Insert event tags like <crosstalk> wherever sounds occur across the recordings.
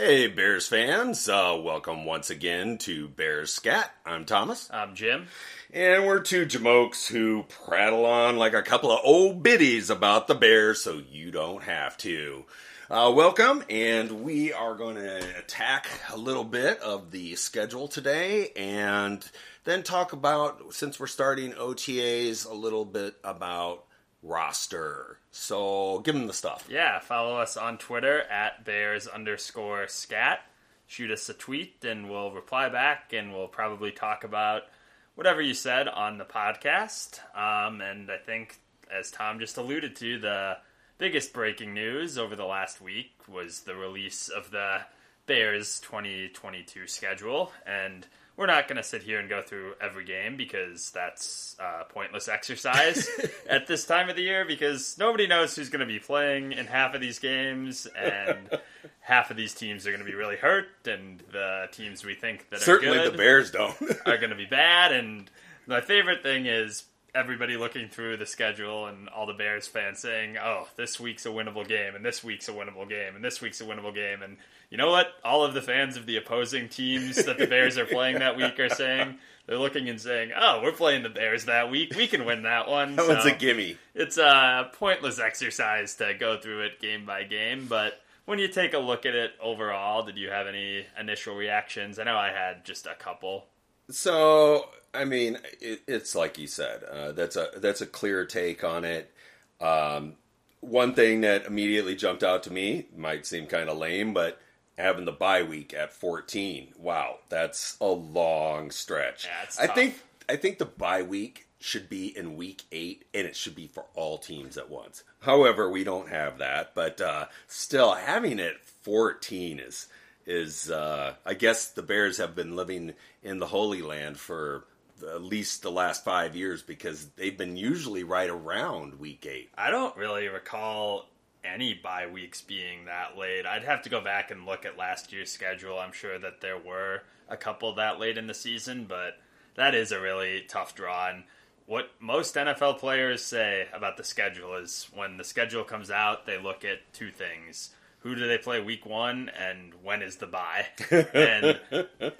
Hey, Bears fans. Uh, welcome once again to Bears Scat. I'm Thomas. I'm Jim. And we're two jamokes who prattle on like a couple of old biddies about the Bears so you don't have to. Uh, welcome, and we are going to attack a little bit of the schedule today and then talk about, since we're starting OTAs, a little bit about roster. So give them the stuff. Yeah, follow us on Twitter at bears underscore scat. Shoot us a tweet and we'll reply back and we'll probably talk about whatever you said on the podcast. Um, and I think, as Tom just alluded to, the biggest breaking news over the last week was the release of the Bears 2022 schedule. And we're not going to sit here and go through every game because that's a pointless exercise <laughs> at this time of the year because nobody knows who's going to be playing in half of these games and <laughs> half of these teams are going to be really hurt and the teams we think that certainly are good the Bears don't. are going to be bad. And my favorite thing is everybody looking through the schedule and all the Bears fans saying, "Oh, this week's a winnable game, and this week's a winnable game, and this week's a winnable game." And you know what? All of the fans of the opposing teams that the Bears are playing that week are saying they're looking and saying, "Oh, we're playing the Bears that week. We can win that one." that one's a gimme. It's a pointless exercise to go through it game by game, but when you take a look at it overall, did you have any initial reactions? I know I had just a couple. So, I mean, it, it's like you said. Uh, that's a that's a clear take on it. Um, one thing that immediately jumped out to me might seem kind of lame, but having the bye week at 14, wow, that's a long stretch. Yeah, I tough. think I think the bye week should be in week eight, and it should be for all teams at once. However, we don't have that, but uh, still having it 14 is is uh, I guess the Bears have been living in the Holy Land for at least the last five years because they've been usually right around week eight. I don't really recall any bye weeks being that late. I'd have to go back and look at last year's schedule. I'm sure that there were a couple that late in the season, but that is a really tough draw. And what most NFL players say about the schedule is when the schedule comes out, they look at two things. Who do they play week one and when is the bye? <laughs> and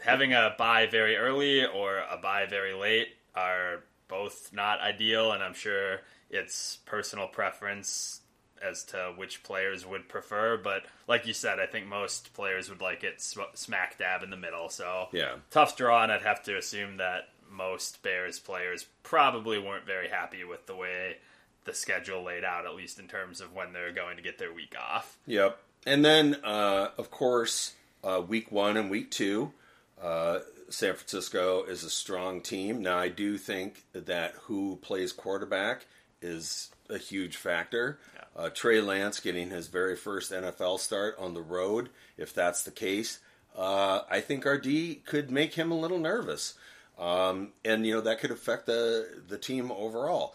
having a bye very early or a bye very late are both not ideal, and I'm sure it's personal preference as to which players would prefer. But like you said, I think most players would like it sm- smack dab in the middle. So Yeah. tough draw, and I'd have to assume that most Bears players probably weren't very happy with the way the schedule laid out, at least in terms of when they're going to get their week off. Yep. And then, uh, of course, uh, week one and week two, uh, San Francisco is a strong team. Now, I do think that who plays quarterback is a huge factor. Uh, Trey Lance getting his very first NFL start on the road, if that's the case, uh, I think our D could make him a little nervous. Um, and, you know, that could affect the, the team overall.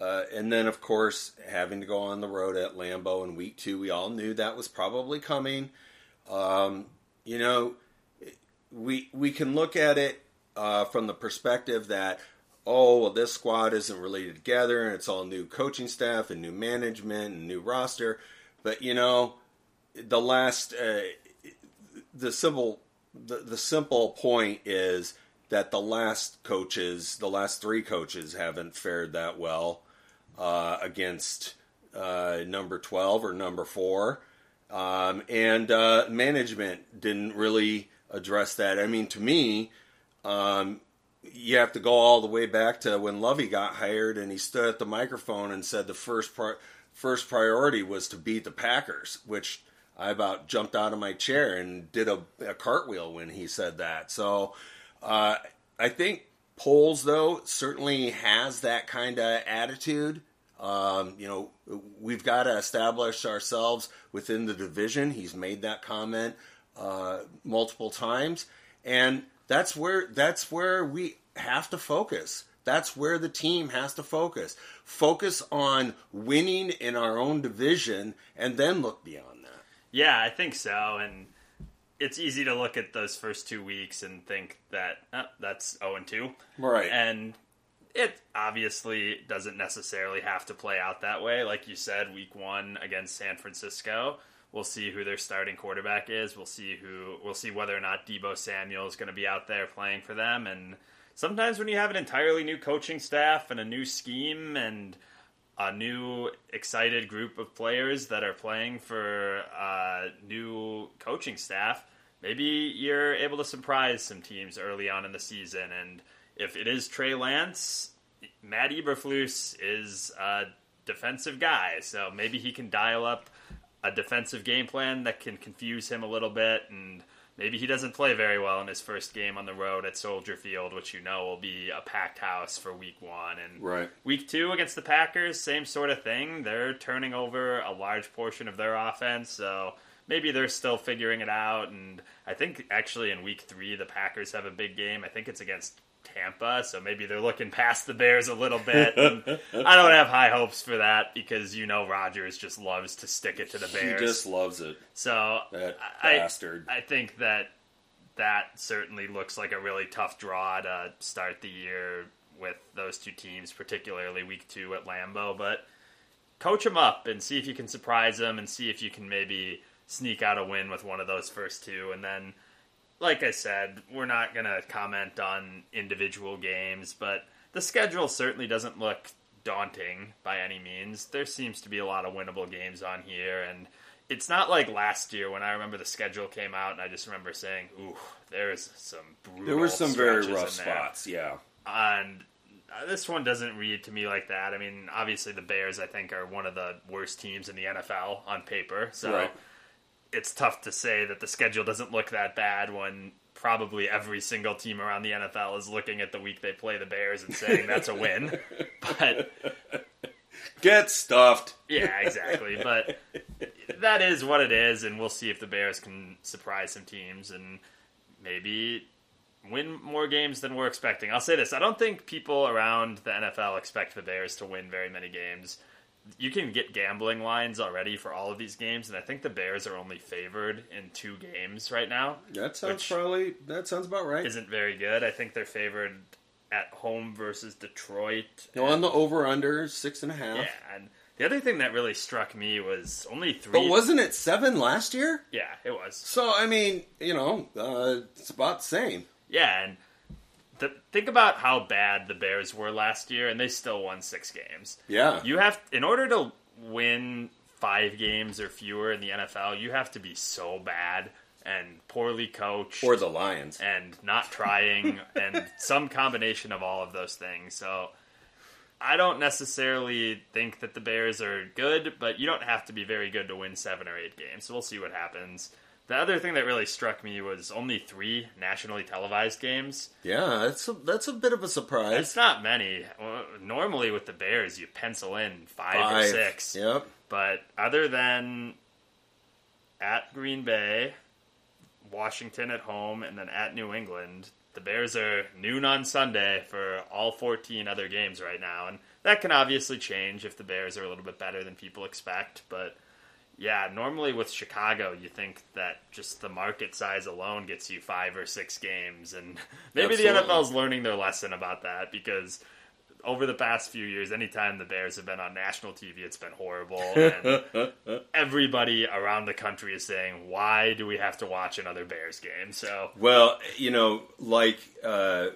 Uh, and then, of course, having to go on the road at Lambeau in week two, we all knew that was probably coming. Um, you know, we we can look at it uh, from the perspective that oh, well, this squad isn't really together, and it's all new coaching staff and new management and new roster. But you know, the last uh, the simple the, the simple point is that the last coaches, the last three coaches, haven't fared that well uh, against uh, number twelve or number four, um, and uh, management didn't really address that. I mean, to me, um, you have to go all the way back to when Lovie got hired, and he stood at the microphone and said the first first priority was to beat the Packers, which I about jumped out of my chair and did a, a cartwheel when he said that. So uh, I think Poles, though, certainly has that kind of attitude. Um, you know, we've got to establish ourselves within the division. He's made that comment uh, multiple times, and that's where that's where we have to focus. That's where the team has to focus. Focus on winning in our own division, and then look beyond that. Yeah, I think so. And it's easy to look at those first two weeks and think that uh, oh, that's 0 and 2. Right. And it obviously doesn't necessarily have to play out that way. Like you said, week one against San Francisco We'll see who their starting quarterback is. We'll see who. We'll see whether or not Deebo Samuel is going to be out there playing for them. And sometimes when you have an entirely new coaching staff and a new scheme and a new excited group of players that are playing for a new coaching staff, maybe you're able to surprise some teams early on in the season. And if it is Trey Lance, Matt Eberflus is a defensive guy, so maybe he can dial up a defensive game plan that can confuse him a little bit and maybe he doesn't play very well in his first game on the road at Soldier Field, which you know will be a packed house for week one. And right. week two against the Packers, same sort of thing. They're turning over a large portion of their offense, so maybe they're still figuring it out. And I think actually in week three, the Packers have a big game. I think it's against Tampa, so maybe they're looking past the Bears a little bit. I don't have high hopes for that because you know Rodgers just loves to stick it to the Bears. He just loves it. So That I, bastard. I think that that certainly looks like a really tough draw to start the year with those two teams, particularly week two at Lambeau. But coach them up and see if you can surprise them and see if you can maybe sneak out a win with one of those first two. And then, like I said, we're not going to comment on individual games, but the schedule certainly doesn't look daunting by any means. There seems to be a lot of winnable games on here, and it's not like last year when I remember the schedule came out and I just remember saying, "Ooh, there's some brutal There were some very rough spots. Yeah. and uh, this one doesn't read to me like that. I mean, obviously the Bears, I think, are one of the worst teams in the NFL on paper, so Right. It's tough to say that the schedule doesn't look that bad when probably every single team around the NFL is looking at the week they play the Bears and saying that's a win. <laughs> But Get stuffed. yeah, exactly. But that is what it is, and we'll see if the Bears can surprise some teams and maybe win more games than we're expecting. I'll say this: I don't think people around the NFL expect the Bears to win very many games. You can get gambling lines already for all of these games, and I think the Bears are only favored in two games right now. That sounds probably that sounds about right. Isn't very good. I think they're favored at home versus Detroit. Go on the over under six and a half. Yeah, and the other thing that really struck me was only three. But wasn't it seven last year? yeah, it was. So I mean, you know, uh, it's about the same. Yeah, and the, think about how bad the Bears were last year, and they still won six games. Yeah. You have, in order to win five games or fewer in the NFL, you have to be so bad and poorly coached, or the Lions. and not trying, <laughs> and some combination of all of those things. So. I don't necessarily think that the Bears are good, but you don't have to be very good to win seven or eight games. So we'll see what happens. The other thing that really struck me was only three nationally televised games. Yeah, that's a, that's a bit of a surprise. It's not many. Well, Normally with the Bears, you pencil in five, or six. Yep. But other than at Green Bay, Washington at home, and then at New England, the Bears are noon on Sunday for all 14 other games right now. And that can obviously change if the Bears are a little bit better than people expect. But yeah, normally with Chicago, you think that just the market size alone gets you five or six games. And <laughs> maybe Absolutely. the NFL's learning their lesson about that because over the past few years, anytime the Bears have been on national TV, it's been horrible. <laughs> And everybody around the country is saying, why do we have to watch another Bears game? So, Well, you know, like uh,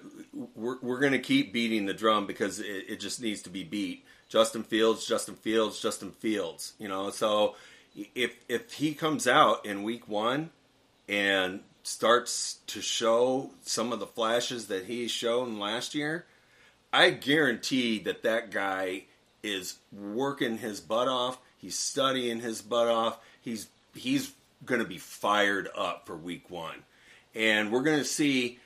we're we're going to keep beating the drum because it, it just needs to be beat. Justin Fields, Justin Fields, Justin Fields. You know, so if if he comes out in week one and starts to show some of the flashes that he shown last year, I guarantee that that guy is working his butt off. He's studying his butt off. He's he's going to be fired up for week 1. And we're going to see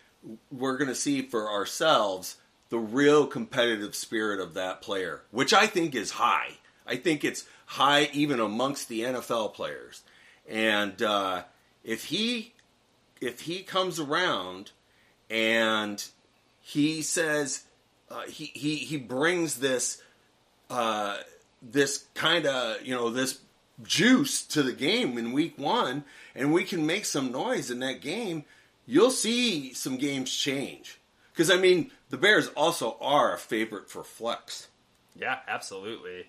we're going to see for ourselves the real competitive spirit of that player, which I think is high. I think it's high even amongst the NFL players. And uh, if he if he comes around and he says uh, he, he he brings this uh, this kind of you know this juice to the game in week one, and we can make some noise in that game. You'll see some games change because I mean the Bears also are a favorite for flex. yeah, absolutely.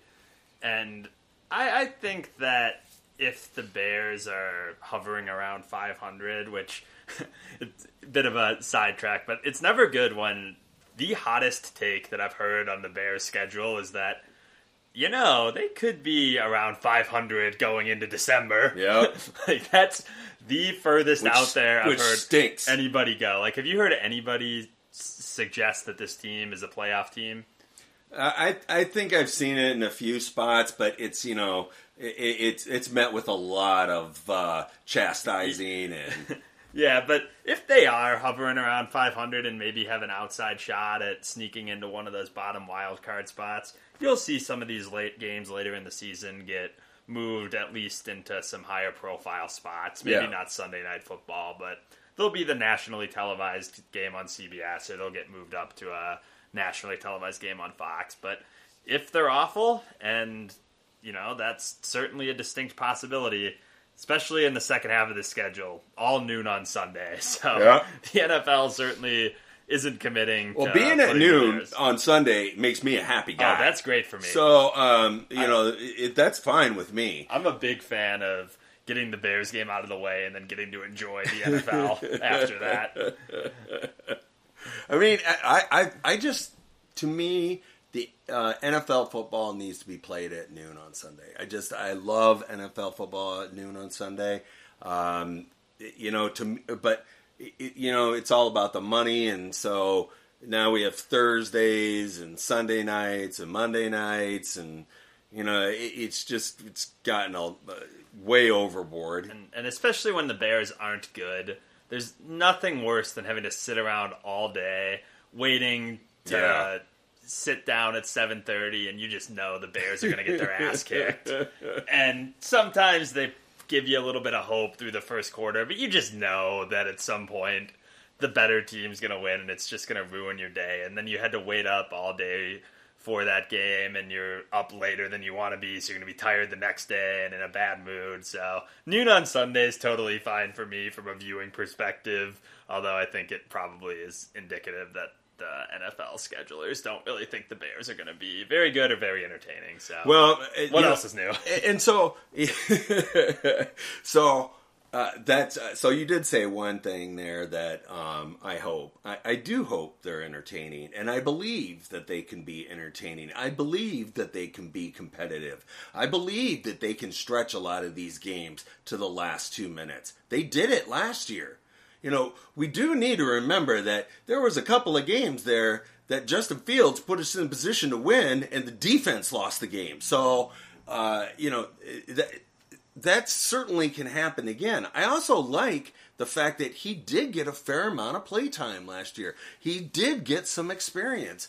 And I, I think that if the Bears are hovering around 500, which <laughs> it's a bit of a sidetrack, but it's never good when the hottest take that I've heard on the Bears schedule is that you know they could be around 500 going into December. Yep. <laughs> like that's the furthest Which- out there I've heard stinks. anybody go. Like, have you heard anybody s- suggest that this team is a playoff team? I I think I've seen it in a few spots, but it's you know it, it's it's met with a lot of uh, chastising and <laughs> Yeah, but if they are hovering around 500 and maybe have an outside shot at sneaking into one of those bottom wild card spots, you'll see some of these late games later in the season get moved at least into some higher profile spots. Maybe Yeah. not Sunday night football, but they'll be the nationally televised game on CBS or they'll get moved up to a nationally televised game on Fox. But if they're awful, and you know, that's certainly a distinct possibility, especially in the second half of the schedule, all noon on Sunday. <laughs> So Yeah. the NFL certainly isn't committing. well, being at noon on Sunday makes me a happy Oh, guy. that's great for me. so um, you know it, that's fine with me. I'm a big fan of getting the Bears game out of the way and then getting to enjoy the NFL <laughs> after that. <laughs> I mean, I, I, I just, to me, the uh, NFL football needs to be played at noon on Sunday. I just, I love NFL football at noon on Sunday. Um, you know, to but you know, it's all about the money, and so now we have Thursdays and Sunday nights and Monday nights, and you know, it, it's just, it's gotten all uh, way overboard. And, and especially when the Bears aren't good, there's nothing worse than having to sit around all day waiting to Yeah. sit down at 7:30 and you just know the Bears are going to get their ass kicked. <laughs> And sometimes they give you a little bit of hope through the first quarter, but you just know that at some point the better team's going to win and it's just going to ruin your day. And then you had to wait up all day for that game and you're up later than you want to be, so you're going to be tired the next day and in a bad mood. So noon on Sunday is totally fine for me from a viewing perspective, although I think it probably is indicative that the NFL schedulers don't really think the Bears are going to be very good or very entertaining. So Well, what you know, else is new? and so <laughs> so uh, that's uh, so you did say one thing there that um, I hope I, I do hope they're entertaining, and I believe that they can be entertaining. I believe that they can be competitive. I believe that they can stretch a lot of these games to the last two minutes. They did it last year. You know, we do need to remember that there was a couple of games there that Justin Fields put us in a position to win, and the defense lost the game. So, uh, you know, that that certainly can happen again. I also like the fact that he did get a fair amount of playtime last year. He did get some experience.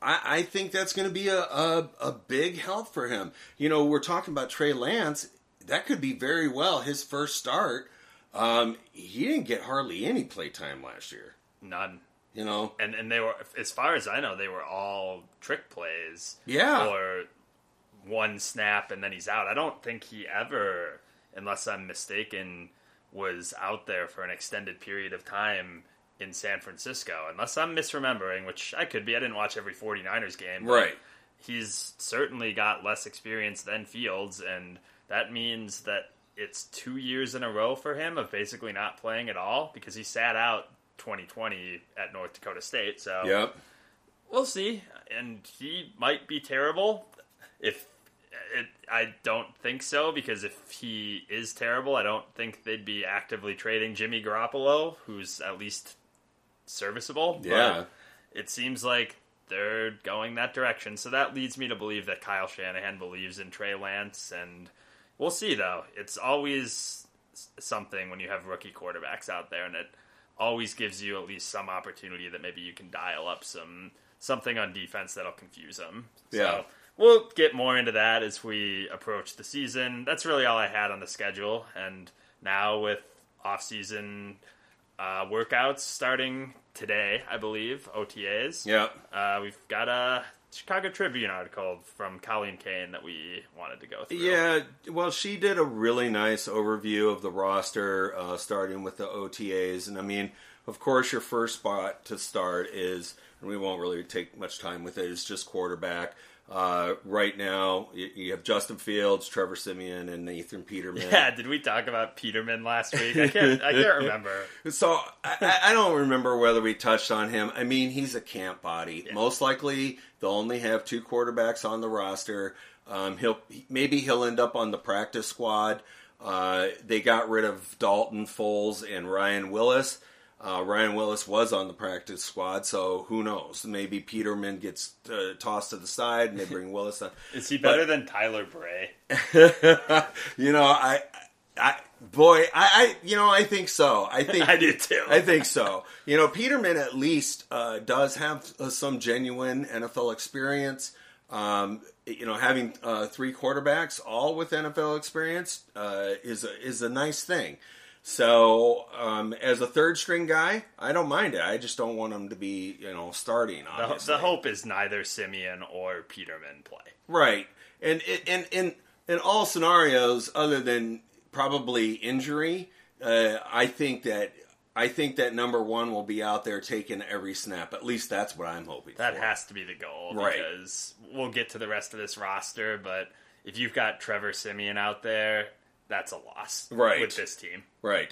I, I think that's going to be a, a, a big help for him. You know, we're talking about Trey Lance. That could be very well his first start. Um, he didn't get hardly any playtime last year. None. You know, And and they were, as far as I know, they were all trick plays. Yeah. Or one snap and then he's out. I don't think he ever, unless I'm mistaken, was out there for an extended period of time in San Francisco. Unless I'm misremembering, which I could be. I didn't watch every 49ers game. Right. He's certainly got less experience than Fields, and that means that it's two years in a row for him of basically not playing at all because he sat out 2020 at North Dakota State. So yep. we'll see. And he might be terrible. If it, I don't think so because if he is terrible, I don't think they'd be actively trading Jimmy Garoppolo, who's at least serviceable. Yeah. it seems like they're going that direction. So that leads me to believe that Kyle Shanahan believes in Trey Lance, and we'll see. Though it's always something when you have rookie quarterbacks out there, and it always gives you at least some opportunity that maybe you can dial up some something on defense that'll confuse them. Yeah. So we'll get more into that as we approach the season. That's really all I had on the schedule, and now with off-season uh, workouts starting today, I believe OTAs. Yep. Uh, we've got a Chicago Tribune article from Colleen Kane that we wanted to go through. Yeah, well, she did a really nice overview of the roster, uh, starting with the OTAs. And I mean, of course, your first spot to start is, and we won't really take much time with it, is just quarterback. Uh, right now, you, you have Justin Fields, Trevor Siemian, and Nathan Peterman. Yeah, did we talk about Peterman last week? I can't. I can't <laughs> remember. So I, I don't remember whether we touched on him. I mean, he's a camp body. Most likely, they'll only have two quarterbacks on the roster. Um, he'll maybe he'll end up on the practice squad. Uh, they got rid of Dalton Foles and Ryan Willis. Uh, Ryan Willis was on the practice squad, so who knows? Maybe Peterman gets uh, tossed to the side and they bring Willis on. <laughs> Is he better than Tyler Bray? <laughs> you know, I, I, boy, I, I, you know, I think so. I <laughs> think I do too. I think so. You know, Peterman at least uh, does have uh, some genuine NFL experience. Um, you know, having uh, three quarterbacks, all with NFL experience, uh, is a, is a nice thing. So, um, as a third string guy, I don't mind it. I just don't want him to be, you know, starting. The, Obviously, the hope is neither Siemian or Peterman play. right? And in in in all scenarios, other than probably injury, uh, I think that I think that number one will be out there taking every snap. At least that's what I'm hoping. That for. has to be the goal Right. because we'll get to the rest of this roster, but if you've got Trevor Siemian out there, that's a loss Right. with this team. Right.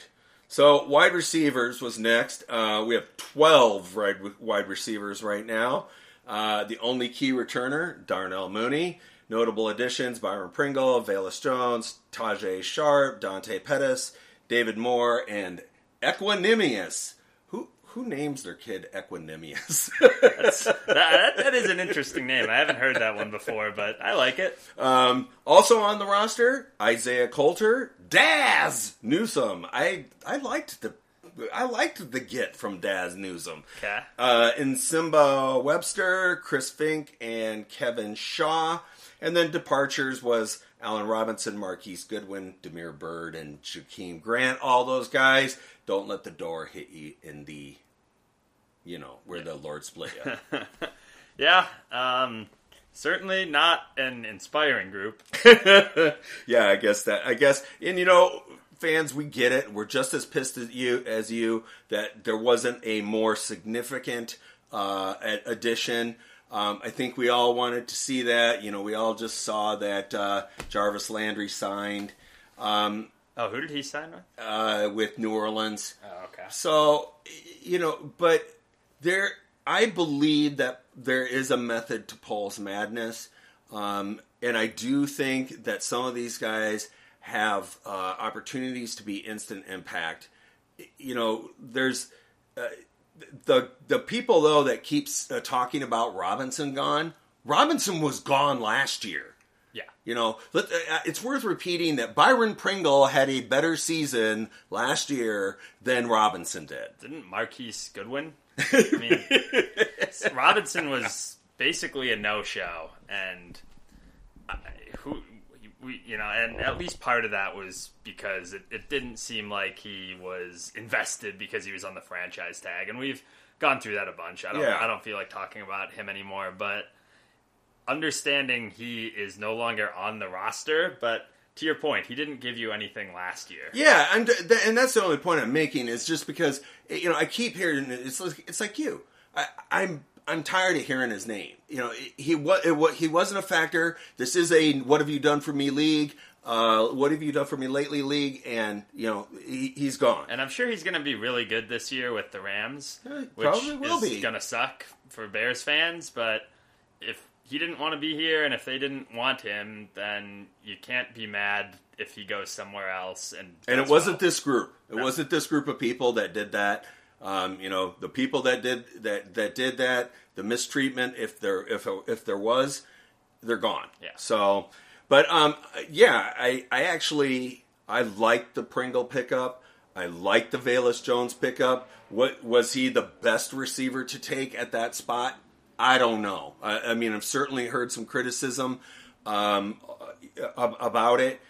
So wide receivers was next. Uh, we have twelve wide wide receivers right now. Uh, the only key returner, Darnell Mooney. Notable additions: Byron Pringle, Velus Jones, Tajaé Sharpe, Dante Pettis, David Moore, and Equanimeous. Who names their kid Equanimeous? <laughs> that, that, that is an interesting name. I haven't heard that one before, but I like it. Um, also on the roster, Isaiah Coulter, Dazz Newsome. I I liked the I liked the get from Dazz Newsome. Okay. Uh, Nsimba Webster, Chris Fink, and Kevin Shaw. And then departures was Allen Robinson, Marquise Goodwin, Damiere Byrd, and Jakeem Grant. All those guys. Don't let the door hit you in the, you know, where the Lord split you. <laughs> Yeah, um, certainly not an inspiring group. <laughs> <laughs> yeah, I guess that. I guess, and you know, fans, we get it. We're just as pissed as you as you that there wasn't a more significant uh, addition. Um, I think we all wanted to see that. You know, we all just saw that uh, Jarvis Landry signed um, Oh, who did he sign with? uh, with New Orleans. Oh, okay. So, you know, but there, I believe that there is a method to Poles' madness, um, and I do think that some of these guys have uh, opportunities to be instant impact. You know, there's uh, the the people though that keeps uh, talking about Robinson gone. Robinson was gone last year. Yeah. You know, let- uh, it's worth repeating that Byron Pringle had a better season last year than Robinson did. Didn't Marquise Goodwin? I mean, <laughs> Robinson was basically a no-show, and I, who we, you know, and at least part of that was because it, it didn't seem like he was invested because he was on the franchise tag, and we've gone through that a bunch. I don't, Yeah. I don't feel like talking about him anymore, but understanding he is no longer on the roster, but. To your point, he didn't give you anything last year. Yeah, and th- and that's the only point I'm making is just because you know I keep hearing it's like, it's like you. I, I'm I'm tired of hearing his name. You know, he what he wasn't a factor. This is a what have you done for me league. Uh, what have you done for me lately league? And you know he, he's gone. And I'm sure he's going to be really good this year with the Rams, Yeah, which probably will is be. going to suck for Bears fans. But if he didn't want to be here, and if they didn't want him, then you can't be mad if he goes somewhere else. And and it wasn't well. this group. It No. wasn't this group of people that did that. Um, you know, the people that did that that did that, the mistreatment, if there if if there was, they're gone. Yeah. So, but um, yeah, I I actually I liked the Pringle pickup. I liked the Velus Jones pickup. What was he the best receiver to take at that spot? I don't know. I, I mean, I've certainly heard some criticism um, about it.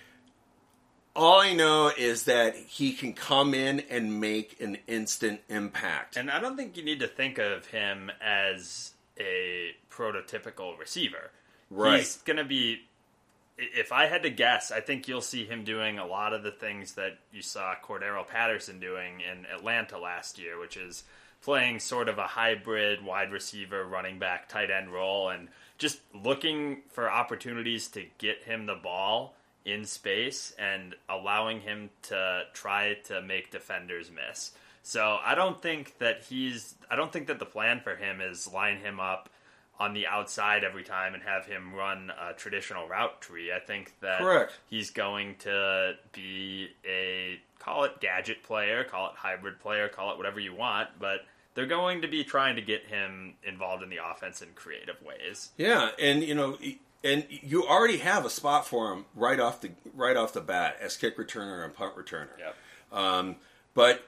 All I know is that he can come in and make an instant impact. And I don't think you need to think of him as a prototypical receiver. Right. He's going to be. If I had to guess, I think you'll see him doing a lot of the things that you saw Cordarrelle Patterson doing in Atlanta last year, which is playing sort of a hybrid wide receiver, running back, tight end role, and just looking for opportunities to get him the ball in space and allowing him to try to make defenders miss. So I don't think that he's I don't think that the plan for him is line him up on the outside every time and have him run a traditional route tree. I think that Correct. he's going to be a call it gadget player, call it hybrid player, call it whatever you want, but they're going to be trying to get him involved in the offense in creative ways. Yeah, and you know, and you already have a spot for him right off the right off the bat as kick returner and punt returner. Yep. Um, but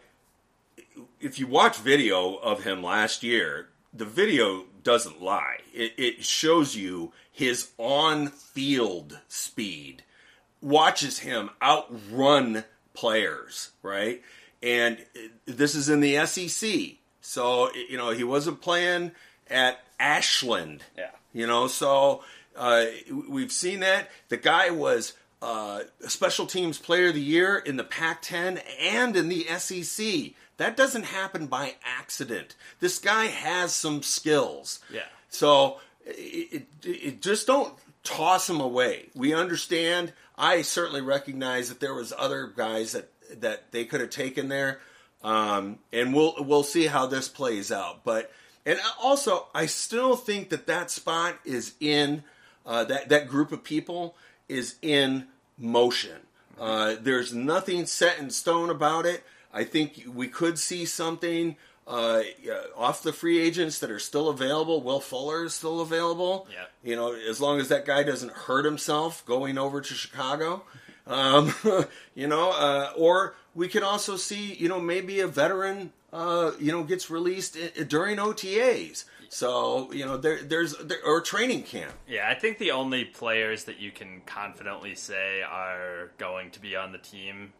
if you watch video of him last year, the video doesn't lie. It, it shows you his on-field speed. Watches him outrun players, right? And this is in the SEC. So, you know, he wasn't playing at Ashland. Yeah. You know, so uh, we've seen that. The guy was uh, a special teams player of the year in the Pac 10 and in the SEC. That doesn't happen by accident. This guy has some skills. Yeah. So it, it, it just don't toss him away. We understand. I certainly recognize that there was other guys that that they could have taken there, um, and we'll we'll see how this plays out. But and also, I still think that that spot is in uh, that that group of people is in motion. Uh, there's nothing set in stone about it. I think we could see something uh, off the free agents that are still available. Will Fuller is still available. Yeah. You know, as long as that guy doesn't hurt himself going over to Chicago. Um, <laughs> you know, uh, or we could also see, you know, maybe a veteran, uh, you know, gets released i- during OTAs. So, you know, there, there's, there, or training camp. Yeah, I think the only players that you can confidently say are going to be on the team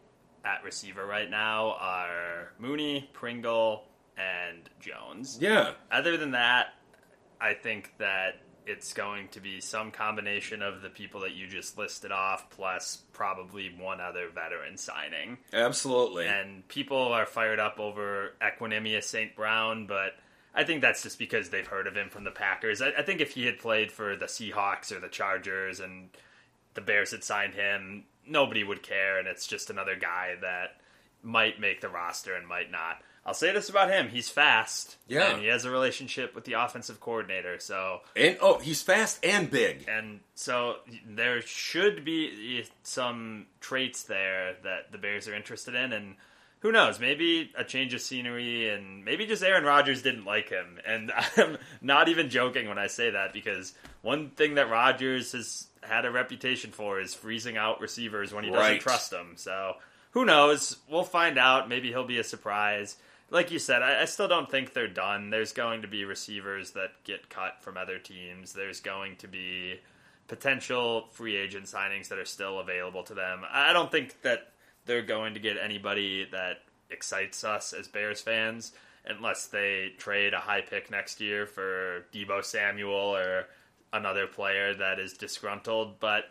at receiver right now are Mooney, Pringle, and Jones. Yeah. Other than that, I think that it's going to be some combination of the people that you just listed off, plus probably one other veteran signing. Absolutely. And people are fired up over Equanimeous St. Brown, but I think that's just because they've heard of him from the Packers. I, I think if he had played for the Seahawks or the Chargers and the Bears had signed him, nobody would care, and it's just another guy that might make the roster and might not. I'll say this about him: he's fast, Yeah. and he has a relationship with the offensive coordinator. So, And, oh, he's fast and big. and so there should be some traits there that the Bears are interested in, and who knows? Maybe a change of scenery, and maybe just Aaron Rodgers didn't like him. And <laughs> I'm not even joking when I say that because one thing that Rodgers has had a reputation for is freezing out receivers when he doesn't trust them. So who knows? We'll find out. Maybe he'll be a surprise. Like you said, I, I still don't think they're done. There's going to be receivers that get cut from other teams. There's going to be potential free agent signings that are still available to them. I don't think that they're going to get anybody that excites us as Bears fans unless they trade a high pick next year for Deebo Samuel or another player that is disgruntled. But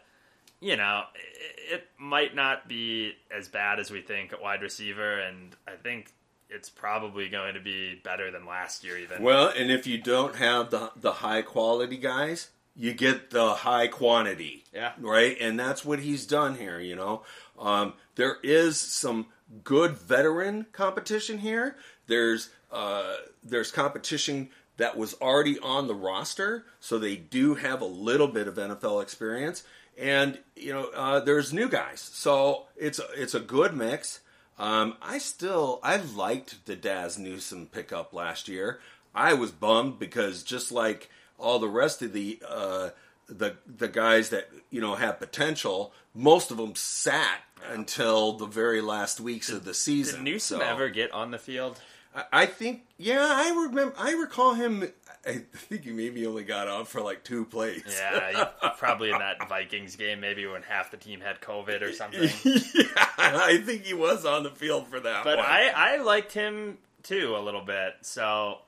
you know, it, it might not be as bad as we think at wide receiver, and I think it's probably going to be better than last year, even. Well, and if you don't have the the high quality guys, you get the high quantity. Yeah. Right? And that's what he's done here, you know. Um, there is some good veteran competition here. There's uh, there's competition that was already on the roster, so they do have a little bit of NFL experience. And you know, uh, there's new guys, so it's it's a good mix. Um, I still I liked the Dazz Newsome pickup last year. I was bummed because just like all the rest of the uh, the the guys that you know have potential, most of them sat until the very last weeks of the season. Did Newsome So, ever get on the field? I, I think yeah, I remember. I recall him. I think he maybe only got on for like two plays. Yeah, <laughs> probably in that Vikings game, maybe when half the team had COVID or something. <laughs> yeah, I think he was on the field for that. But one. I, I liked him too a little bit. So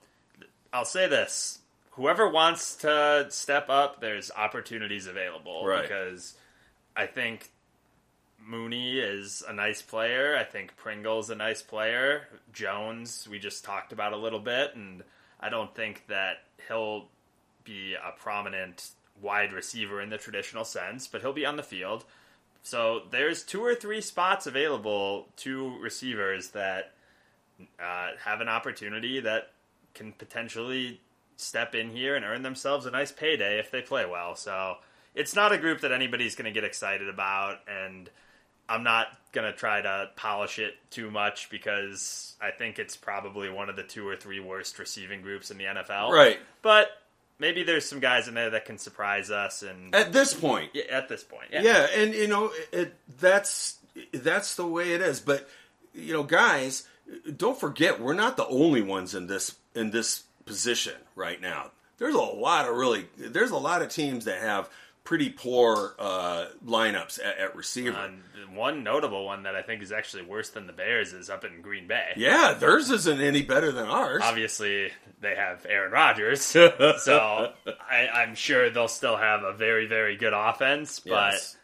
I'll say this: whoever wants to step up, there's opportunities available. Right. Because I think Mooney is a nice player. I think Pringle's a nice player. Jones, we just talked about a little bit, and I don't think that he'll be a prominent wide receiver in the traditional sense, but he'll be on the field. So there's two or three spots available to receivers that uh, have an opportunity that can potentially step in here and earn themselves a nice payday if they play well. So it's not a group that anybody's going to get excited about, and I'm not going to try to polish it too much because I think it's probably one of the two or three worst receiving groups in the NFL. Right. But maybe there's some guys in there that can surprise us and At this point, yeah, at this point. Yeah. Yeah, and you know it, that's that's the way it is. But you know, guys, don't forget we're not the only ones in this in this position right now. There's a lot of really there's a lot of teams that have pretty poor uh, lineups at, at receiver. One notable one that I think is actually worse than the Bears is up in Green Bay. yeah, theirs isn't any better than ours. Obviously, they have Aaron Rodgers, <laughs> so I, I'm sure they'll still have a very, very good offense. But Yes.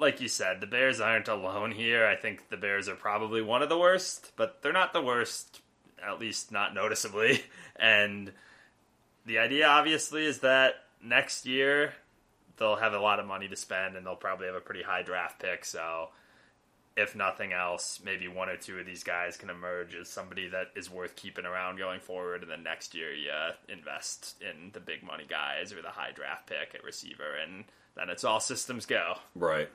like you said, the Bears aren't alone here. I think the Bears are probably one of the worst, but they're not the worst, at least not noticeably. <laughs> And the idea, obviously, is that next year they'll have a lot of money to spend and they'll probably have a pretty high draft pick. So, if nothing else, maybe one or two of these guys can emerge as somebody that is worth keeping around going forward. And then next year, you invest in the big money guys or the high draft pick at receiver, and then it's all systems go. Right.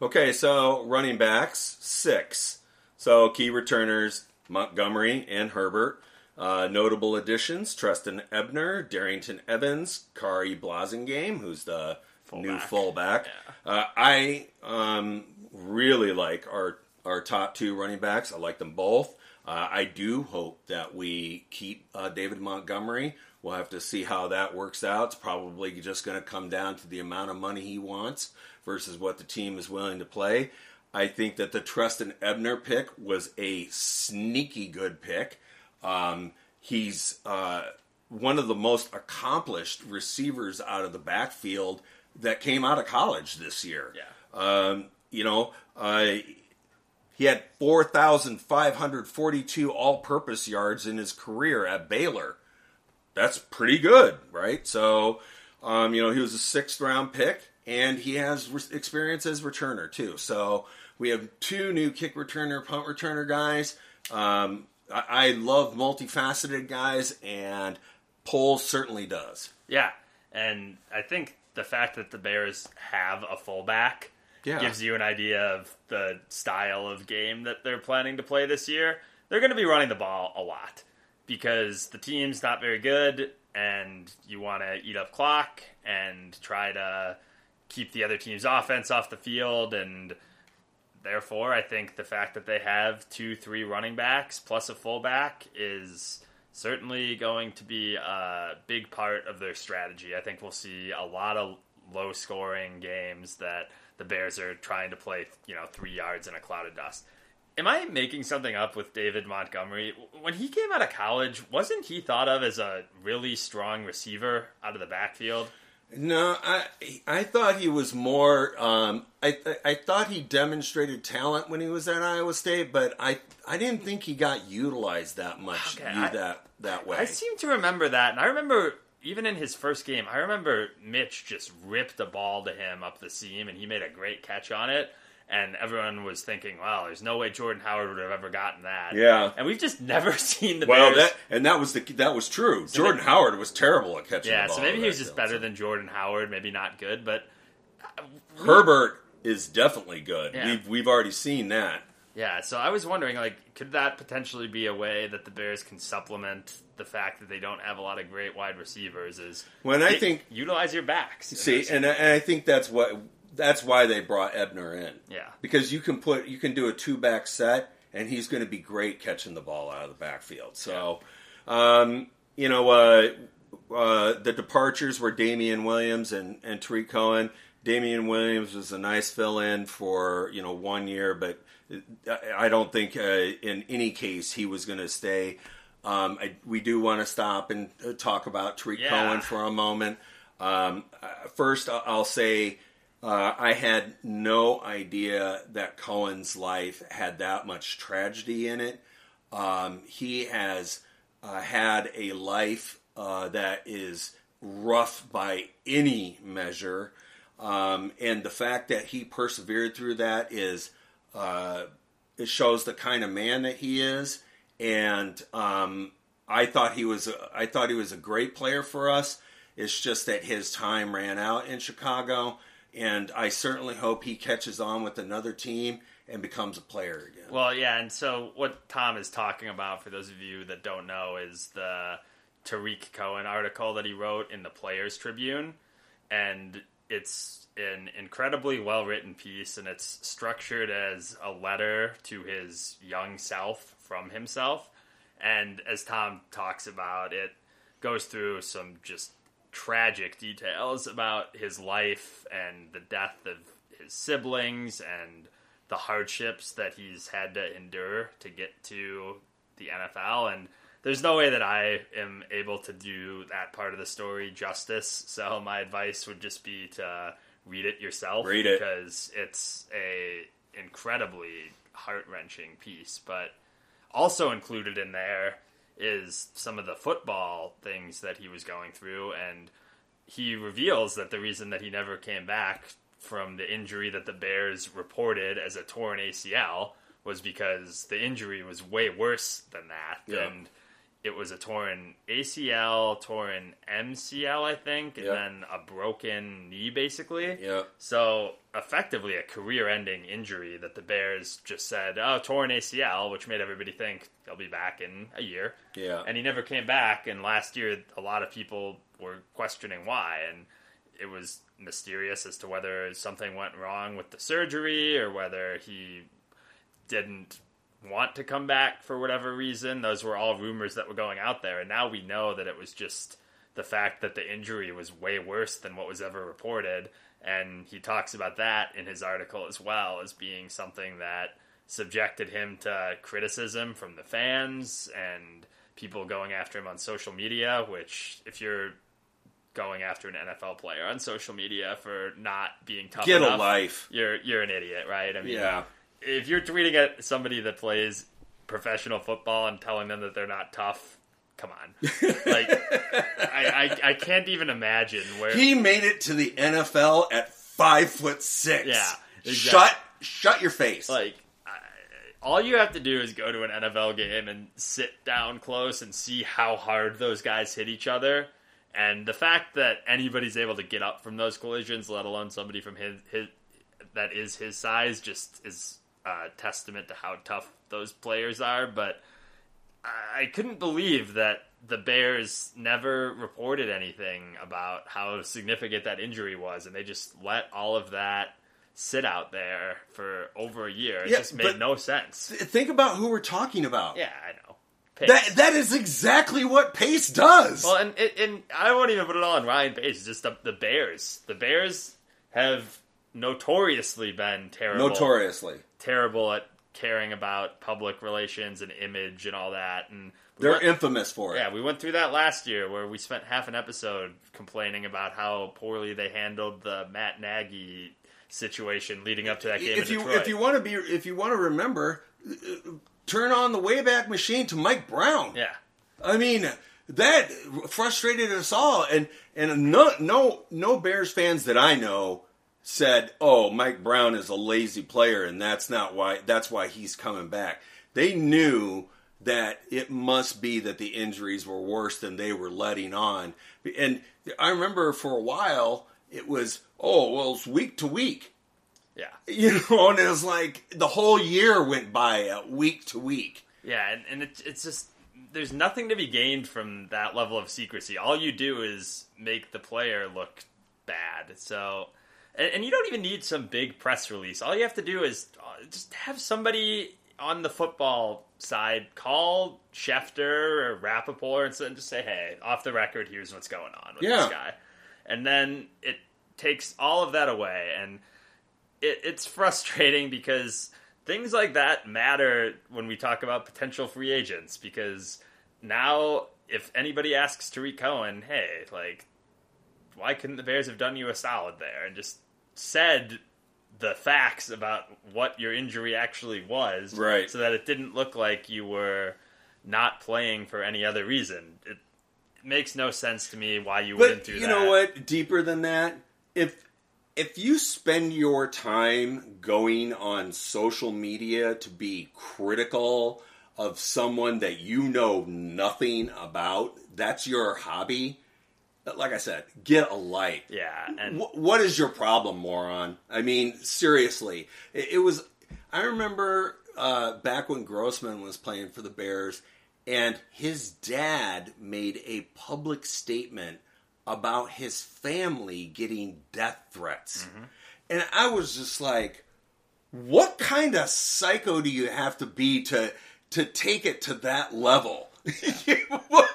Okay, so running backs, six. So key returners, Montgomery and Herbert. Uh, notable additions, Trestan Ebner, Darrington Evans, Khari Blasingame, who's the new Fullback. fullback. Uh, I um, really like our, our top two running backs. I like them both. Uh, I do hope that we keep uh, David Montgomery. We'll have to see how that works out. It's probably just going to come down to the amount of money he wants versus what the team is willing to play. I think that the Trestan Ebner pick was a sneaky good pick. Um, he's uh, one of the most accomplished receivers out of the backfield that came out of college this year. Yeah. Um, you know, uh, he had 4,542 all purpose yards in his career at Baylor. That's pretty good, right? So, um, you know, he was a sixth round pick and he has re- experience as returner too. So we have two new kick returner, punt returner guys. Um, I, I love multifaceted guys, and Poles certainly does. Yeah, and I think the fact that the Bears have a fullback Yeah. gives you an idea of the style of game that they're planning to play this year. They're going to be running the ball a lot because the team's not very good, and you want to eat up clock and try to keep the other team's offense off the field and therefore I think the fact that they have two, three running backs plus a fullback is certainly going to be a big part of their strategy. I think we'll see a lot of low scoring games that the Bears are trying to play, you know, three yards in a cloud of dust. Am I making something up with David Montgomery? When he came out of college, wasn't he thought of as a really strong receiver out of the backfield? No, I I thought he was more. Um, I I thought he demonstrated talent when he was at Iowa State, but I I didn't think he got utilized that much Okay, I- that that way. I seem to remember that, and I remember even in his first game, I remember Mitch just ripped a ball to him up the seam, and he made a great catch on it. And everyone was thinking, "Wow, there's no way Jordan Howard would have ever gotten that." Yeah. and we've just <laughs> never seen the well, Bears. that and that was the that was true. Jordan Howard was terrible at catching. yeah, the ball so maybe he was just better so. than Jordan Howard. Maybe not good, but uh, Herbert is definitely good. Yeah. We've we've already seen that. yeah. So I was wondering, like, could that potentially be a way that the Bears can supplement the fact that they don't have a lot of great wide receivers? Is When I think utilize your backs. see, and I, and I think that's what that's why they brought Ebner in. Yeah. because you can put you can do a two back set, and he's going to be great catching the ball out of the backfield. So, um, you know, uh, uh, the departures were Damien Williams and and Tarik Cohen. Damien Williams was a nice fill in for you know one year, but I- I don't think uh, in any case he was going to stay. Um, I, we do want to stop and uh, talk about Tarik Yeah. Cohen for a moment. Um, uh, first, I'll say Uh, I had no idea that Cohen's life had that much tragedy in it. Um, he has uh, had a life uh, that is rough by any measure. Um, and the fact that he persevered through that is, uh, it shows the kind of man that he is. And um, I thought he was, a, I thought he was a great player for us. It's just that his time ran out in Chicago and I certainly hope he catches on with another team and becomes a player again. Well, yeah, and so what Tom is talking about, for those of you that don't know, is the Tarik Cohen article that he wrote in the Players Tribune, and it's an incredibly well written piece, and it's structured as a letter to his young self from himself. And as Tom talks about, it goes through some just tragic details about his life and the death of his siblings and the hardships that he's had to endure to get to the NFL. And there's no way that I am able to do that part of the story justice. So my advice would just be to read it yourself. Read it because it's a incredibly heart wrenching piece. But also included in there is some of the football things that he was going through and he reveals that the reason that he never came back from the injury that the Bears reported as a torn ACL was because the injury was way worse than that. Yeah. And it was a torn ACL, torn MCL, I think, and Yeah. then a broken knee, basically. Yeah. So effectively, a career-ending injury that the Bears just said, "Oh, torn ACL," which made everybody think he'll be back in a year. Yeah. And he never came back. And last year, a lot of people were questioning why, and it was mysterious as to whether something went wrong with the surgery or whether he didn't want to come back for whatever reason. Those were all rumors that were going out there, and now we know that it was just the fact that the injury was way worse than what was ever reported. And he talks about that in his article as well as being something that subjected him to criticism from the fans and people going after him on social media. Which, if you're going after an NFL player on social media for not being tough Get a life. you're you're an idiot, right? I mean, Yeah. If you're tweeting at somebody that plays professional football and telling them that they're not tough, come on. like, <laughs> I, I, I can't even imagine where. He made it to the NFL at five foot six. Yeah, exactly. Shut shut your face. like, I, all you have to do is go to an NFL game and sit down close and see how hard those guys hit each other. And the fact that anybody's able to get up from those collisions, let alone somebody from his, his that is his size, just is a testament to how tough those players are. But I couldn't believe that the Bears never reported anything about how significant that injury was, and they just let all of that sit out there for over a year. It Yeah, just made no sense. Think about who we're talking about. Yeah, I know. Pace. That that is exactly what Pace does. well, and, and and I won't even put it all on Ryan Pace. It's just the, the Bears. The Bears have notoriously been terrible. Notoriously. terrible at caring about public relations and image and all that. And we They're went- infamous for it. Yeah, we went through that last year where we spent half an episode complaining about how poorly they handled the Matt Nagy situation leading up to that game if in you Detroit. if you want to be if you want to remember, turn on the Wayback Machine to Mike Brown. yeah, I mean, that frustrated us all, and and no no no Bears fans that I know said, "Oh, Mike Brown is a lazy player, and that's not why that's why he's coming back." They knew that it must be that the injuries were worse than they were letting on, and I remember for a while it was, "Oh, well, it's week to week." yeah, <laughs> You know, and it was like the whole year went by uh, week to week. yeah, and, and it, it's just there's nothing to be gained from that level of secrecy. All you do is make the player look bad. So, and, and you don't even need some big press release. All you have to do is uh, just have somebody on the football side call Schefter or Rapoport and just say, "Hey, off the record, here's what's going on with Yeah. this guy," and then it takes all of that away and it, it's frustrating because things like that matter when we talk about potential free agents because now if anybody asks Tarik Cohen, hey, like, why couldn't the Bears have done you a solid there and just said the facts about what your injury actually was, Right. So that it didn't look like you were not playing for any other reason. It, it makes no sense to me why you wouldn't do you that. You know what? Deeper than that, if if you spend your time going on social media to be critical of someone that you know nothing about, that's your hobby. Like I said, get a light. Yeah, and Wh- what is your problem, moron? I mean, seriously, it, it was. I remember uh, back when Grossman was playing for the Bears, and his dad made a public statement about his family getting death threats, and I was just like, "What kind of psycho do you have to be to to take it to that level?" <laughs> <laughs> What-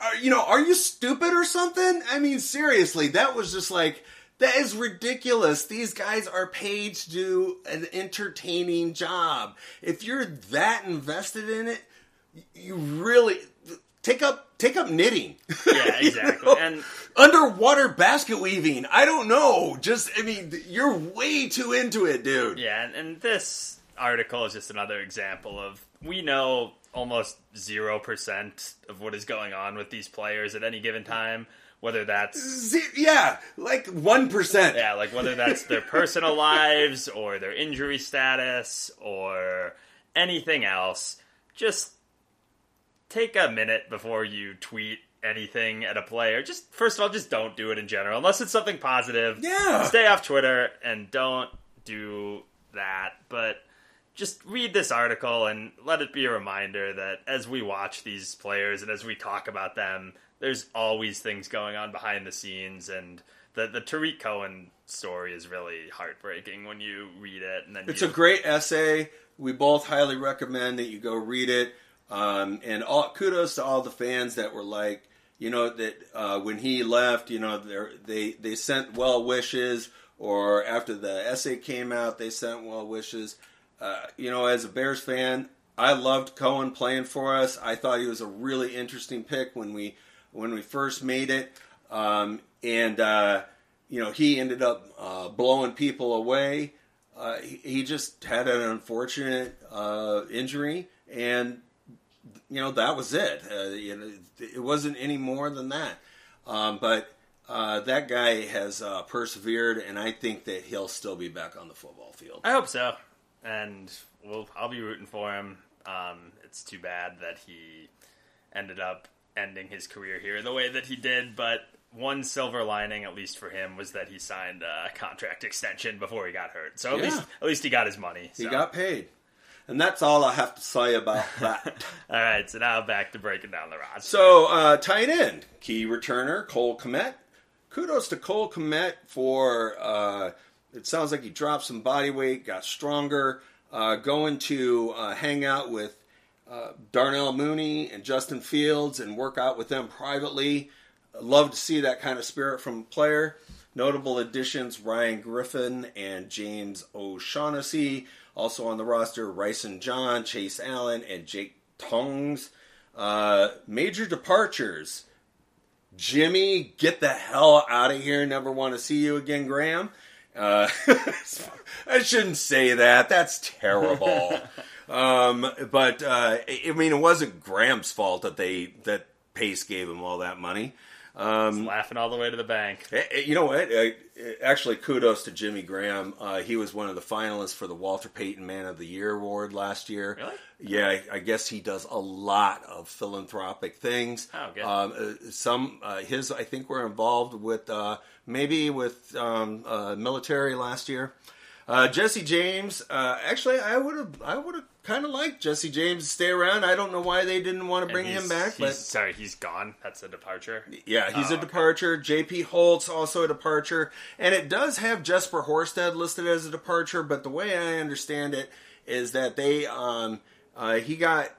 are- you know, are you stupid or something? I mean, seriously, that was just like that is ridiculous. These guys are paid to do an entertaining job. If you're that invested in it, you really take up take up knitting. yeah, <laughs> You exactly. know? And underwater basket weaving. I don't know. Just I mean, you're way too into it, dude. Yeah, and, and this article is just another example of we know almost 0% of what is going on with these players at any given time, whether that's Z- yeah, like one percent. yeah, like whether that's their personal <laughs> lives or their injury status or anything else. Just take a minute before you tweet anything at a player. Just first of all, just don't do it in general unless it's something positive. Yeah. Stay off Twitter and don't do that. But just read this article and let it be a reminder that as we watch these players and as we talk about them, there's always things going on behind the scenes and the the Tarik Cohen story is really heartbreaking when you read it and then It's you, a great essay. We both highly recommend that you go read it. Um, and all, kudos to all the fans that were like, you know, that uh, when he left, you know, they they sent well wishes, or after the essay came out, they sent well wishes. Uh, you know, as a Bears fan, I loved Cohen playing for us. I thought he was a really interesting pick when we when we first made it, um, and uh, you know, he ended up uh, blowing people away. Uh, he, he just had an unfortunate uh, injury, and you know that was it. Uh, you know, it wasn't any more than that. Um, but that guy has persevered, and I think that he'll still be back on the football field. I hope so, and well, I'll be rooting for him. Um, it's too bad that he ended up ending his career here the way that he did, but one silver lining, at least for him, was that he signed a contract extension before he got hurt. So at Yeah. least at least he got his money. He got paid, and that's all I have to say about <laughs> that. All right, so now back to breaking down the roster. So, uh, tight end, key returner, Cole Kmet. Kudos to Cole Kmet for, uh, it sounds like he dropped some body weight, got stronger, uh, going to uh, hang out with uh, Darnell Mooney and Justin Fields and work out with them privately. Love to see that kind of spirit from a player. Notable additions Ryan Griffin and James O'Shaughnessy. Also on the roster, Rysen John, Chase Allen, and Jake Tonges. Uh, major departures. Jimmy, get the hell out of here. Never want to see you again, Graham. Uh, <laughs> I shouldn't say that. That's terrible. <laughs> um, but uh, I mean, it wasn't Graham's fault that they that Pace gave him all that money. Um, laughing all the way to the bank. Eh, eh, You know what? Actually, kudos to Jimmy Graham. Uh, he was one of the finalists for the Walter Payton Man of the Year award last year. Really? Yeah, I, I guess he does a lot of philanthropic things. Oh, good. Um, uh, some uh, his, I think, were involved with uh, maybe with um, uh, military last year. Uh, Jesse James. Uh, actually, I would have, I would have kind of liked Jesse James to stay around. I don't know why they didn't want to bring him back, he's- but sorry, he's gone. That's a departure. yeah, he's Oh, a okay. departure. J.P. Holtz also a departure, and it does have Jesper Horsted listed as a departure. But the way I understand it is that they um, uh, he got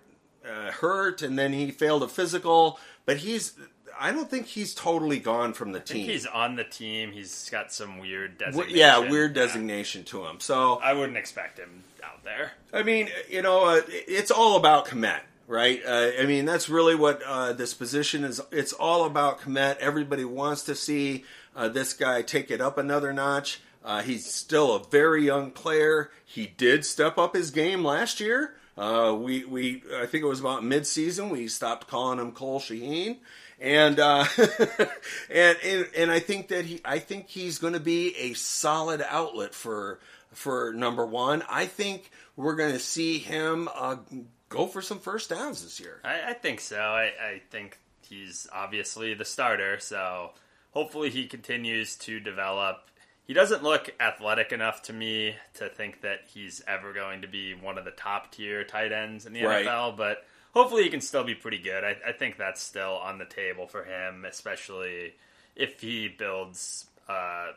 uh, hurt and then he failed a physical, but he's I don't think he's totally gone from the I think team. he's on the team. He's got some weird designation. yeah, weird designation to him. So I wouldn't expect him out there. I mean, you know, uh, it's all about Kmet, right? Uh, I mean, that's really what uh, this position is. It's all about Kmet. Everybody wants to see uh, this guy take it up another notch. Uh, he's still a very young player. He did step up his game last year. Uh, we we I think it was about mid-season we stopped calling him Cole Shaheen, and uh, <laughs> and, and and I think that he I think he's going to be a solid outlet for for number one. I think we're going to see him uh, go for some first downs this year. I, I think so. I, I think he's obviously the starter, so hopefully he continues to develop. He doesn't look athletic enough to me to think that he's ever going to be one of the top tier tight ends in the Right. NFL, but hopefully he can still be pretty good. I, I think that's still on the table for him, especially if he builds uh,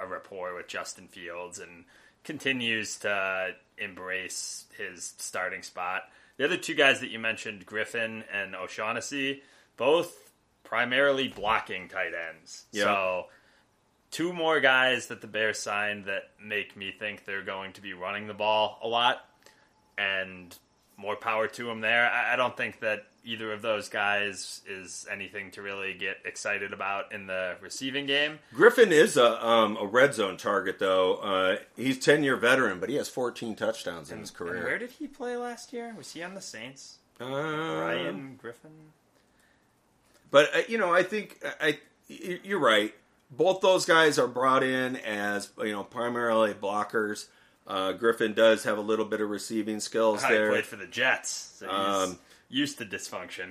a rapport with Justin Fields and continues to embrace his starting spot. The other two guys that you mentioned, Griffin and O'Shaughnessy, both primarily blocking tight ends. Yeah. So two more guys that the Bears signed that make me think they're going to be running the ball a lot, and more power to them there. I, I don't think that either of those guys is anything to really get excited about in the receiving game. Griffin is a um, a red zone target though. Uh, he's ten year veteran, but he has 14 touchdowns in his career. where did he play last year? Was he on the Saints? Uh, Ryan Griffin. But uh, you know, I think I, I you're right. Both those guys are brought in as you know primarily blockers. Uh, Griffin does have a little bit of receiving skills I there, played for the Jets, so he's Um, used to dysfunction.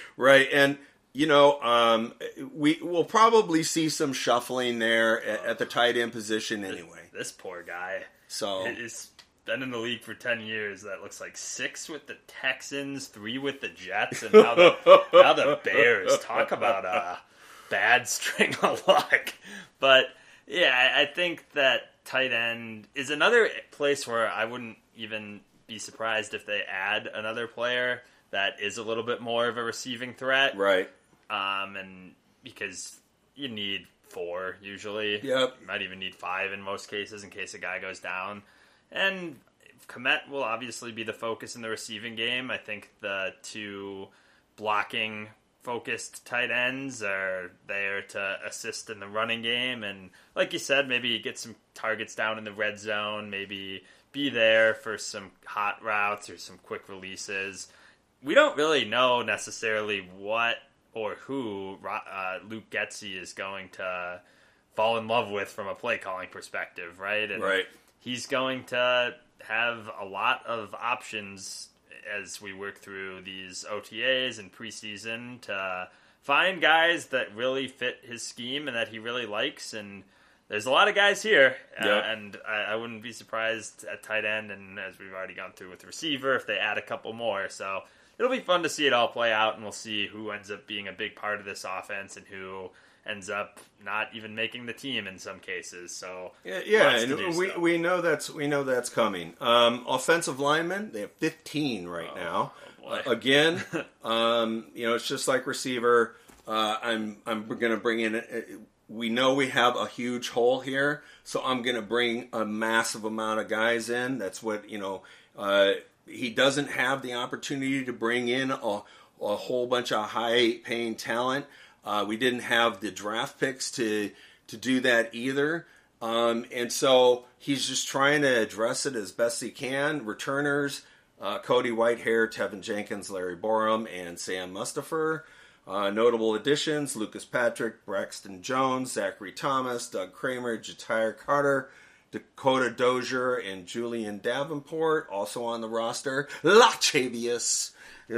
<laughs> right? And you know, um, we will probably see some shuffling there at, at the tight end position anyway. this poor guy. So He's been in the league for 10 years. That looks like six with the Texans, three with the Jets, and now the, now the Bears. Talk about a bad <laughs> string of luck. But yeah, I, I think that tight end is another place where I wouldn't even be surprised if they add another player that is a little bit more of a receiving threat. right, Um, and because you need four usually. Yep. You might even need five in most cases in case a guy goes down. And Kmet will obviously be the focus in the receiving game. I think the two blocking focused tight ends are there to assist in the running game and like you said maybe get some targets down in the red zone maybe be there for some hot routes or some quick releases we don't really know necessarily what or who uh, Luke Getsy is going to fall in love with from a play calling perspective, right? And right. he's going to have a lot of options as we work through these OTAs and preseason to find guys that really fit his scheme and that he really likes. And there's a lot of guys here, uh, and I, I wouldn't be surprised at tight end, and as we've already gone through with receiver, if they add a couple more. So it'll be fun to see it all play out, and we'll see who ends up being a big part of this offense and who ends up not even making the team in some cases. So Yeah, yeah, and we, we know that's we know that's coming. Um, offensive linemen, they have 15 right now. oh. Uh, again, <laughs> um, you know, it's just like receiver. Uh, I'm I'm going to bring in. uh, We know we have a huge hole here, so I'm going to bring a massive amount of guys in. That's what you know. Uh, he doesn't have the opportunity to bring in a, a whole bunch of high paying talent. Uh, we didn't have the draft picks to to do that either. Um, and so he's just trying to address it as best he can. Returners, uh, Cody Whitehair, Teven Jenkins, Larry Borom, and Sam Mustipher. Uh, notable additions Lucas Patrick, Braxton Jones, Zachary Thomas, Doug Kramer, Ja'Tyre Carter, Dakota Dozier, and Julian Davenport, also on the roster. Lachavious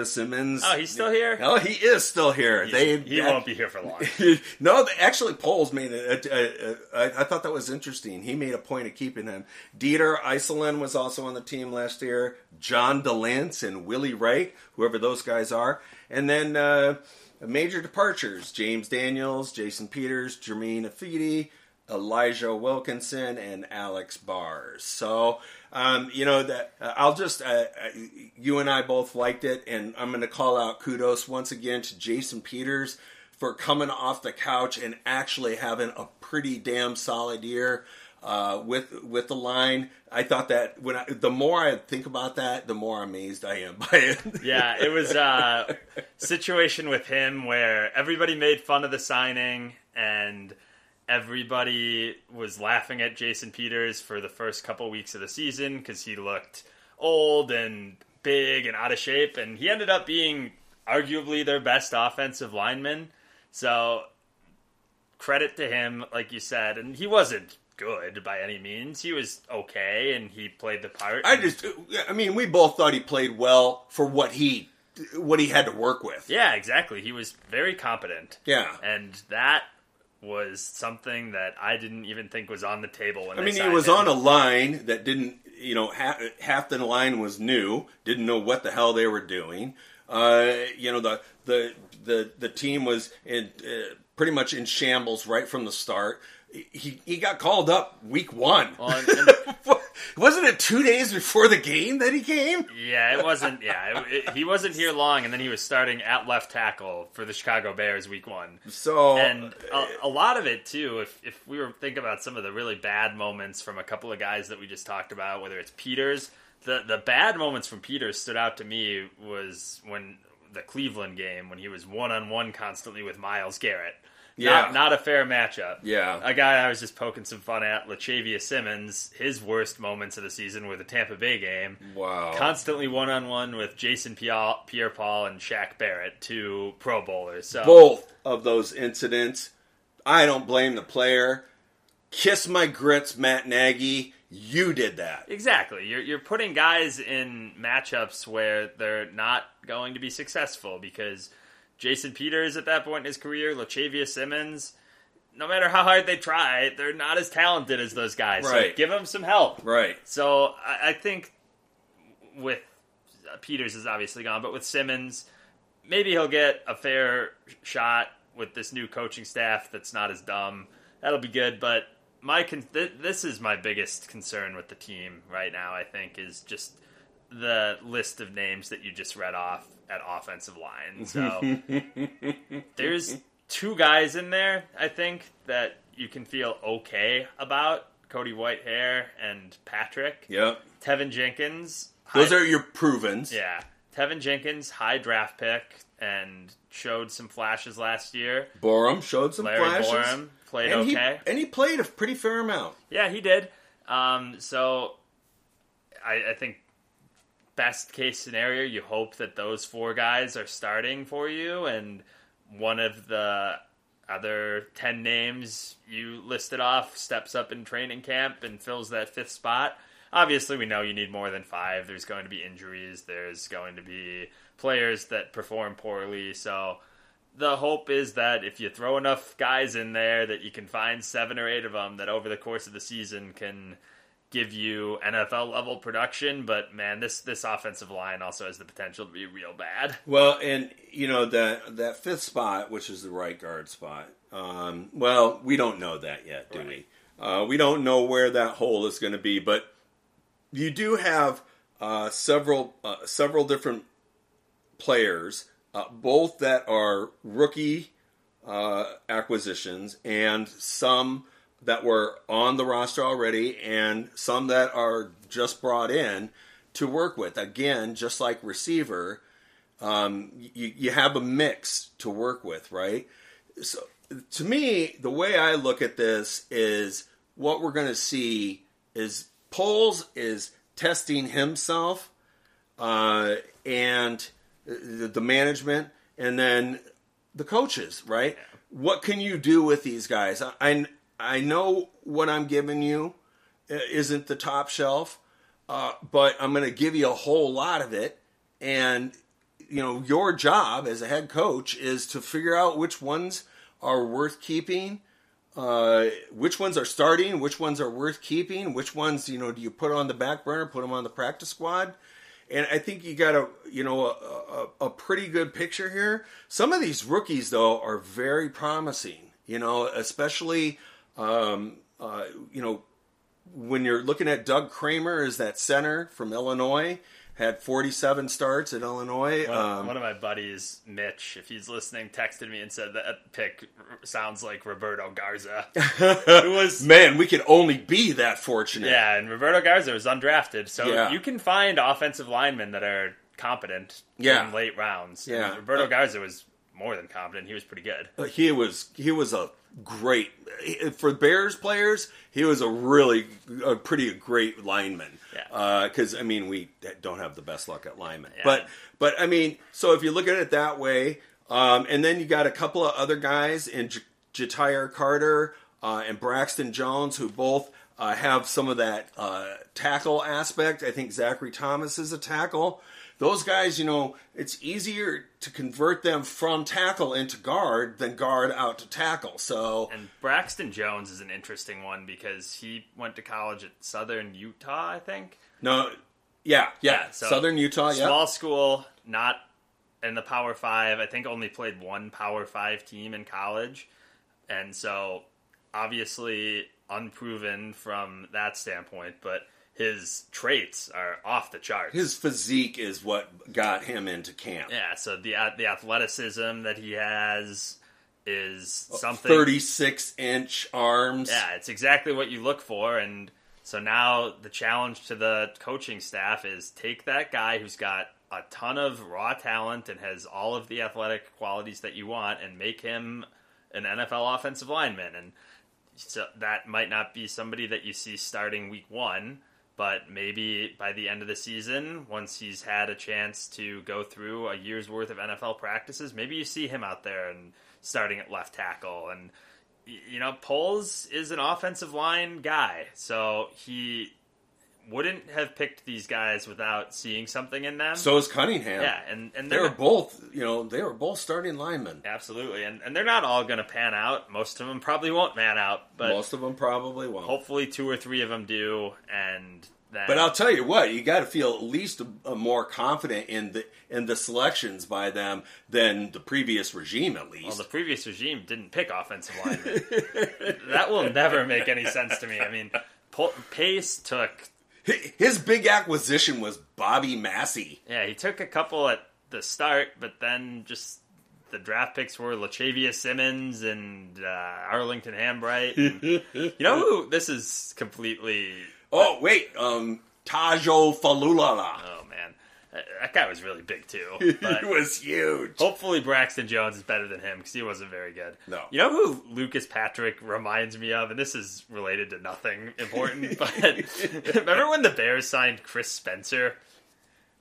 Simmons. Oh, he's still here? Oh, he is still here. they he won't be here for long. <laughs> no, actually, Poles made it. A, a, a, I, I thought that was interesting. He made a point of keeping him. Dieter Eiselen was also on the team last year. Jean Delance and Willie Wright, whoever those guys are, and then uh, major departures: James Daniels, Jason Peters, Germain Ifedi, Elijah Wilkinson, and Alex Bars. So. Um, you know that uh, I'll just uh, uh, you and I both liked it, and I'm going to call out kudos once again to Jason Peters for coming off the couch and actually having a pretty damn solid year uh, with with the line. I thought that when I, the more I think about that, the more amazed I am <laughs> by it. yeah, it was a situation with him where everybody made fun of the signing, and everybody was laughing at Jason Peters for the first couple weeks of the season because he looked old and big and out of shape, and he ended up being arguably their best offensive lineman. So credit to him, like you said, and he wasn't good by any means. He was okay, and he played the part. I just, I mean, we both thought he played well for what he what he had to work with. Yeah, exactly. He was very competent. Yeah. And that was something that I didn't even think was on the table. When I mean, he was him. on a line that didn't, you know, half, half the line was new, didn't know what the hell they were doing. Uh, you know, the the the the team was in, uh, pretty much in shambles right from the start. He he got called up week one. Well, and- <laughs> and- Wasn't it two days before the game that he came? Yeah, it wasn't. Yeah, it, it, he wasn't here long, and then he was starting at left tackle for the Chicago Bears week one. So And a, a lot of it too. If if we were thinking about some of the really bad moments from a couple of guys that we just talked about, whether it's Peters, the the bad moments from Peters stood out to me was when the Cleveland game when he was one on one constantly with Myles Garrett. Yeah. Not, not a fair matchup. Yeah. A guy I was just poking some fun at, Latavius Simmons, his worst moments of the season were the Tampa Bay game. wow. Constantly one on one with Jason Pierre Paul and Shaq Barrett, two Pro Bowlers. So both of those incidents. I don't blame the player. Kiss my grits, Matt Nagy. You did that. Exactly. You're you're putting guys in matchups where they're not going to be successful because Jason Peters at that point in his career, Latavius Simmons, no matter how hard they try, they're not as talented as those guys. So Right. give them some help. Right. So I, I think with uh, Peters is obviously gone, but with Simmons, maybe he'll get a fair shot with this new coaching staff that's not as dumb. That'll be good. But my con- th- this is my biggest concern with the team right now. I think is just the list of names that you just read off at offensive line. So <laughs> there's two guys in there. I think that you can feel okay about. Cody Whitehair and Patrick. Yep. Teven Jenkins. Those are your provens. yeah. Teven Jenkins, high draft pick, and showed some flashes last year. Borom showed some Larry flashes. Borom played and okay. He, and he played a pretty fair amount. Yeah, he did. Um, so I, I think best case scenario, you hope that those four guys are starting for you, and one of the other ten names you listed off steps up in training camp and fills that fifth spot. Obviously, we know you need more than five. There's going to be injuries. There's going to be players that perform poorly. So the hope is that if you throw enough guys in there, that you can find seven or eight of them that over the course of the season can give you NFL level production. But man, this this offensive line also has the potential to be real bad. Well, and you know that that fifth spot, which is the right guard spot. Um, well, we don't know that yet, do we? Uh, we don't know where that hole is going to be, but you do have uh, several uh, several different players, uh, both that are rookie uh, acquisitions, and some that were on the roster already, and some that are just brought in to work with. Again, just like receiver, um, you, you have a mix to work with, right? So, to me, the way I look at this is what we're going to see is Poles is testing himself uh, and the, the management, and then the coaches, right? What can you do with these guys? I, I, I know what I'm giving you isn't the top shelf, uh, but I'm going to give you a whole lot of it. And, you know, your job as a head coach is to figure out which ones are worth keeping, uh, which ones are starting, which ones are worth keeping, which ones, you know, do you put on the back burner, put them on the practice squad? And I think you got a you know a, a, a, pretty good picture here. Some of these rookies though are very promising. You know, especially um, uh, you know when you're looking at Doug Kramer as that center from Illinois. Had 47 starts at Illinois. One, um, one of my buddies, Mitch, if he's listening, texted me and said that pick sounds like Roberto Garza, <laughs> it was man, we could only be that fortunate. Yeah, and Roberto Garza was undrafted, so Yeah. you can find offensive linemen that are competent Yeah. in late rounds. Yeah. And Roberto Garza was more than competent. He was pretty good. He was he was a great for Bears players. He was a really a pretty great lineman. Yeah. Because I mean, we don't have the best luck at linemen, Yeah. but but I mean, so if you look at it that way, um, and then you got a couple of other guys in J- Ja'Tyre Carter uh, and Braxton Jones who both. Uh, have some of that uh, tackle aspect. I think Zachary Thomas is a tackle. Those guys, you know, it's easier to convert them from tackle into guard than guard out to tackle. So, And Braxton Jones is an interesting one because he went to college at Southern Utah, I think. no, yeah, yeah, Yeah, so Southern Utah, yeah. Small school, not in the Power Five. I think only played one Power Five team in college, and so obviously unproven from that standpoint. But his traits are off the charts. His physique is what got him into camp. yeah, so the uh, the athleticism that he has is uh, something 36 inch arms. Yeah, it's exactly what you look for. And so now the challenge to the coaching staff is take that guy who's got a ton of raw talent and has all of the athletic qualities that you want and make him an NFL offensive lineman. And so that might not be somebody that you see starting week one. But maybe by the end of the season, once he's had a chance to go through a year's worth of NFL practices, maybe you see him out there and starting at left tackle. And you know, Poles is an offensive line guy, so he wouldn't have picked these guys without seeing something in them. So is Cunningham. yeah, and and They they're were both, you know, they were both starting linemen. absolutely, and and they're not all going to pan out. Most of them probably won't pan out, but Most of them probably won't. hopefully two or three of them do, and then But I'll tell you what, you got to feel at least a, a more confident in the in the selections by them than the previous regime, at least. Well, the previous regime didn't pick offensive linemen. <laughs> that will never make any sense to me. I mean, Pace took His big acquisition was Bobby Massie. Yeah, he took a couple at the start, but then just the draft picks were Latavius Simmons and uh, Arlington Hambright. And, <laughs> you know who? This is completely. Oh wait, um, Tayo Fabuluje. Oh man, that, that guy was really big too. <laughs> he was huge. hopefully Braxton Jones is better than him because he wasn't very good. No. You know who Lucas Patrick reminds me of, and this is related to nothing important, <laughs> but remember when the Bears signed Chris Spencer?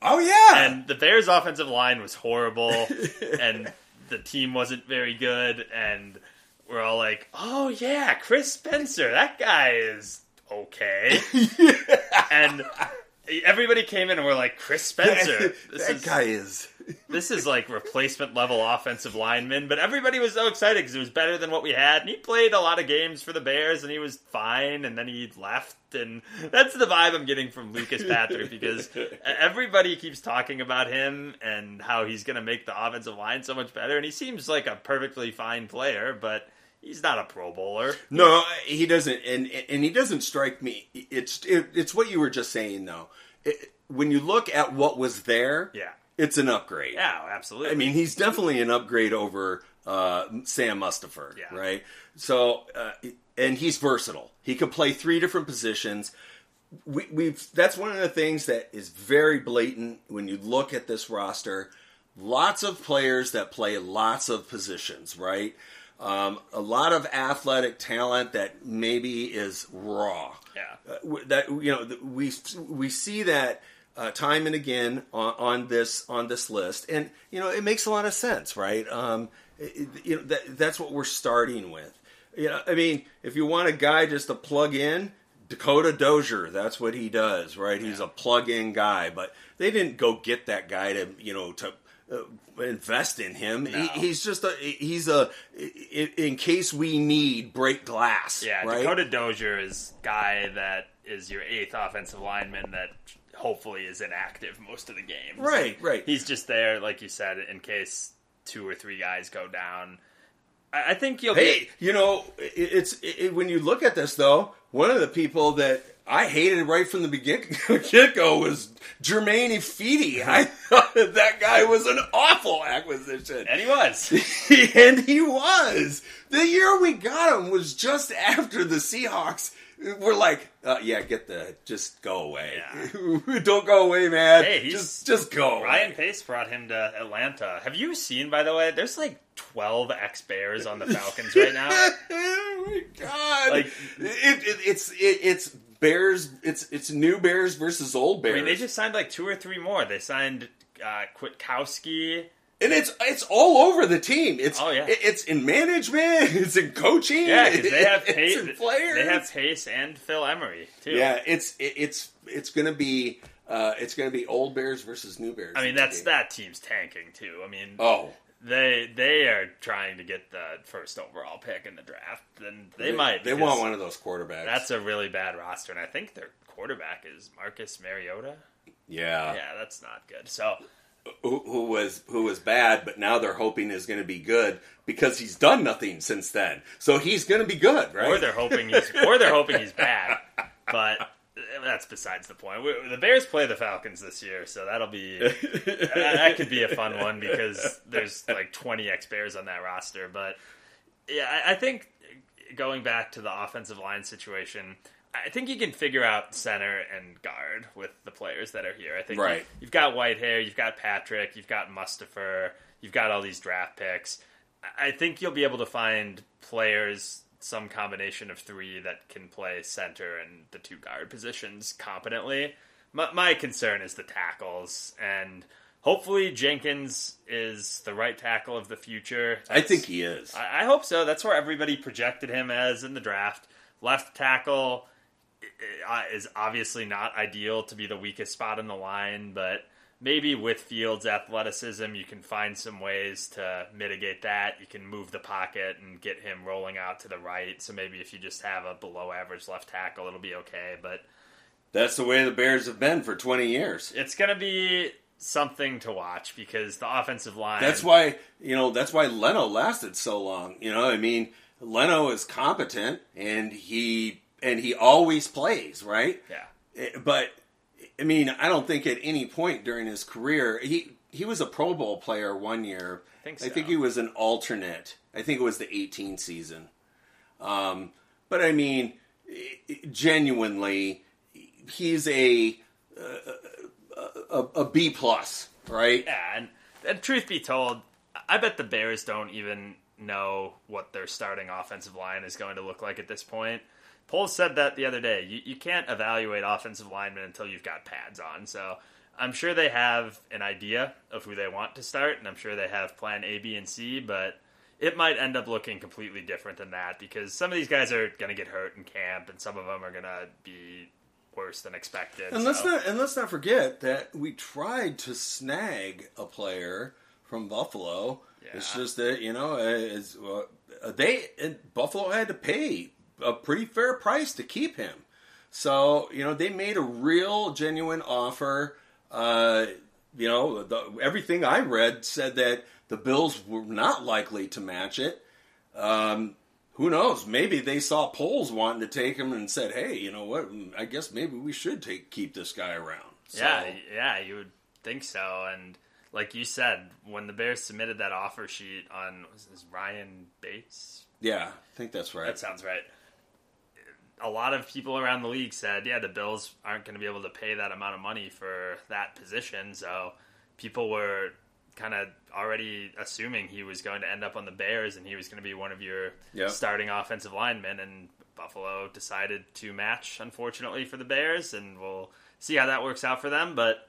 Oh yeah, and the Bears' offensive line was horrible, <laughs> and the team wasn't very good, and we're all like, "Oh yeah, Chris Spencer, that guy is okay," and everybody came in and we're like, "Chris Spencer, <laughs> this that is guy is. <laughs> this is like replacement level offensive lineman," but everybody was so excited because it was better than what we had, and he played a lot of games for the Bears, and he was fine, and then he left, and <laughs> that's the vibe I'm getting from Lucas Patrick because everybody keeps talking about him and how he's going to make the offensive line so much better, and he seems like a perfectly fine player, but he's not a Pro Bowler. No, he doesn't, and and he doesn't strike me. It's it, it's what you were just saying though. It, when you look at what was there, Yeah, it's an upgrade. yeah, absolutely. I mean, he's definitely an upgrade over uh, Sam Mustipher, Yeah. right? So, uh, and he's versatile. He can play three different positions. We, we've that's one of the things that is very blatant when you look at this roster. Lots of players that play lots of positions, right? Um, a lot of athletic talent that maybe is raw yeah. uh, that you know we we see that uh, time and again on, on this on this list, and you know it makes a lot of sense, right? Um, it- you know that, that's what we're starting with. You know, I mean, if you want a guy just to plug in, Dakota Dozier, that's what he does, right? He's a plug-in guy, but they didn't go get that guy to you know to. Uh, invest in him. He, he's just a he's a in, case we need break glass. Yeah, right? Dakota Dozier is guy that is your eighth offensive lineman that hopefully is inactive most of the games. Right, right. He's just there, like you said, in case two or three guys go down. I, I think you'll Hey, you know, it's it, when you look at this though, one of the people that I hated right from the begin <laughs> get go was Germain Ifedi. I <laughs> <laughs> that, guy was an awful acquisition, and he was. <laughs> and he was. The year we got him was just after the Seahawks we're like, uh, yeah, get the just go away. <laughs> Don't go away, man. Hey, he's- just just go. Ryan away. Pace brought him to Atlanta. Have you seen, by the way? There's like 12 ex Bears on the Falcons right now. oh my god! Like- it, it, it's it, it's Bears. It's it's new Bears versus old I Bears. mean, they just signed like two or three more. They signed uh, Kwiatkowski. and it's it's all over the team. It's Oh, yeah. it's in management. <laughs> It's in coaching. Yeah, they have <laughs> it's Pace. in players. They have Pace and Phil Emery too. yeah, it's it's it's gonna be uh, it's gonna be old Bears versus new Bears. I mean, that's that team's tanking too. I mean, Oh, they they are trying to get the first overall pick in the draft, and they, might. They want one of those quarterbacks. That's a really bad roster, and I think their quarterback is Marcus Mariota. Yeah. Yeah, that's not good. So Who, who was who was bad, but now they're hoping is going to be good because he's done nothing since then. So he's going to be good, right? or they're hoping he's or they're hoping he's bad, but uh, that's besides the point. We- The Bears play the Falcons this year, so that'll be that that could be a fun one because there's like 20 ex Bears on that roster. But yeah, I, I think going back to the offensive line situation, I think you can figure out center and guard with the players that are here. I think Right. you've got Whitehair, you've got Patrick, you've got Mustipher, you've got all these draft picks. I think you'll be able to find players, some combination of three that can play center and the two guard positions competently. My, my concern is the tackles, and hopefully Jenkins is the right tackle of the future. I think he is. I, I hope so. That's where everybody projected him as in the draft. Left tackle Uh, is obviously not ideal to be the weakest spot in the line, but maybe with Fields' athleticism, you can find some ways to mitigate that. You can move the pocket and get him rolling out to the right. So maybe if you just have a below average left tackle, it'll be okay. But That's the way the Bears have been for 20 years. it's going to be something to watch because the offensive line. That's why, you know, that's why Leno lasted so long. You know, I mean, Leno is competent and he and he always plays, right? Yeah. Eh, But I mean, I don't think at any point during his career he he was a Pro Bowl player one year. I think I think he was an alternate. I think it was the 18 season. Um, but I mean, eh, genuinely, he's a a, a B plus, right? Yeah, and, and truth be told, I bet the Bears don't even know what their starting offensive line is going to look like at this point. Poles said that the other day. You, you can't evaluate offensive linemen until you've got pads on. So I'm sure they have an idea of who they want to start, and I'm sure they have plan A, B, and C, but it might end up looking completely different than that because some of these guys are going to get hurt in camp, and some of them are going to be worse than expected. And let's not and let's not forget that we tried to snag a player from Buffalo. It's just that you know, it's, uh, they Buffalo had to pay a pretty fair price to keep him. So you know, they made a real genuine offer. Uh, you know, the, everything I read said that the Bills were not likely to match it. Um, who knows? Maybe they saw Poles wanting to take him and said, "Hey, you know what? I guess maybe we should take keep this guy around." So, Yeah, yeah, you would think so. And like you said, when the Bears submitted that offer sheet on was this Ryan Bates? yeah, I think that's right. That sounds right. A lot of people around the league said, yeah, the Bills aren't going to be able to pay that amount of money for that position. So people were kind of already assuming he was going to end up on the Bears and he was going to be one of your Yep. starting offensive linemen. And Buffalo decided to match, unfortunately, for the Bears. And we'll see how that works out for them. But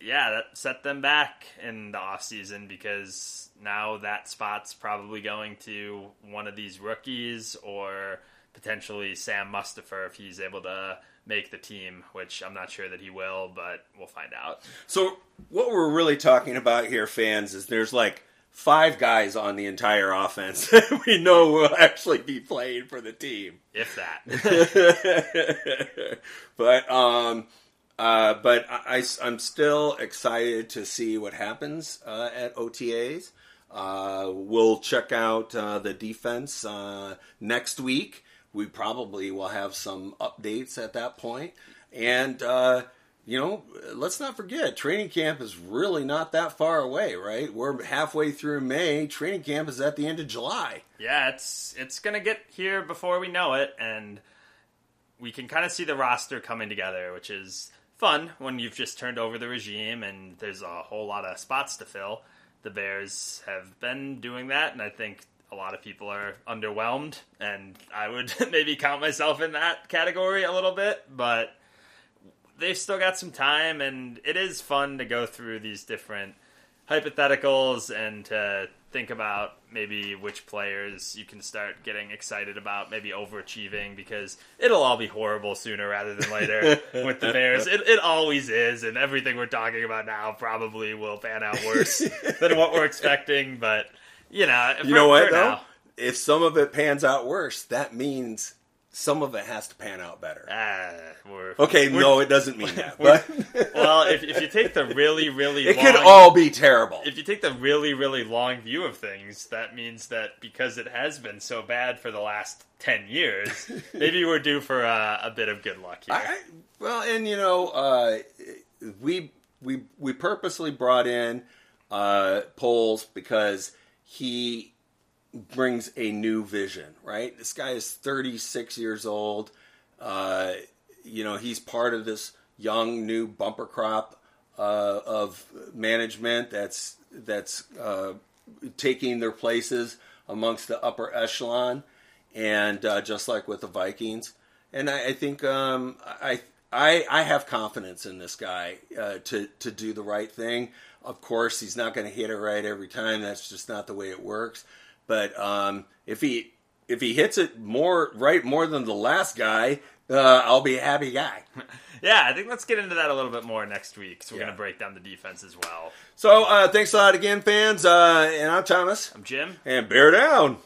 yeah, that set them back in the offseason because now that spot's probably going to one of these rookies or potentially Sam Mustipher if he's able to make the team, which I'm not sure that he will, but we'll find out. So what we're really talking about here, fans, is there's like five guys on the entire offense <laughs> that we know will actually be playing for the team. If that. <laughs> but um, uh, but I, am still excited to see what happens uh, at OTAs. Uh, we'll check out uh, the defense uh, next week. We probably will have some updates at that point, and uh, you know, let's not forget training camp is really not that far away, right? We're halfway through May. Training camp is at the end of July. yeah, it's it's to get here before we know it and we can kind of see the roster coming together, which is fun when you've just turned over the regime and there's a whole lot of spots to fill. The Bears have been doing that, and I think a lot of people are underwhelmed, and I would <laughs> maybe count myself in that category a little bit, but they've still got some time, and it is fun to go through these different hypotheticals and to think about maybe which players you can start getting excited about, maybe overachieving, because it'll all be horrible sooner rather than later <laughs> with the Bears. It, it always is, and everything we're talking about now probably will pan out worse <laughs> than what we're expecting, but. You know, you know what though? Now, if some of it pans out worse, that means some of it has to pan out better. Uh, we're, okay, we're, no, it doesn't mean that. But <laughs> well, if, if you take the really, really, <laughs> it long, could all be terrible. If you take the really, really long view of things, that means that because it has been so bad for the last ten years, <laughs> maybe we're due for a, a bit of good luck here. I, well, and you know, uh, we we we purposely brought in uh, Poles because he brings a new vision, right? This guy is 36 years old. Uh, you know, he's part of this young new bumper crop uh, of management that's that's uh, taking their places amongst the upper echelon, and uh, just like with the Vikings, and I, I think um, I. I, I have confidence in this guy uh, to to do the right thing. Of course, he's not going to hit it right every time. That's just not the way it works. But um, if he if he hits it more right more than the last guy, uh, I'll be a happy guy. <laughs> yeah, I think let's get into that a little bit more next week. So we're yeah. going to break down the defense as well. So uh, thanks a lot again, fans. Uh, and I'm Thomas. I'm Jim. And bear down.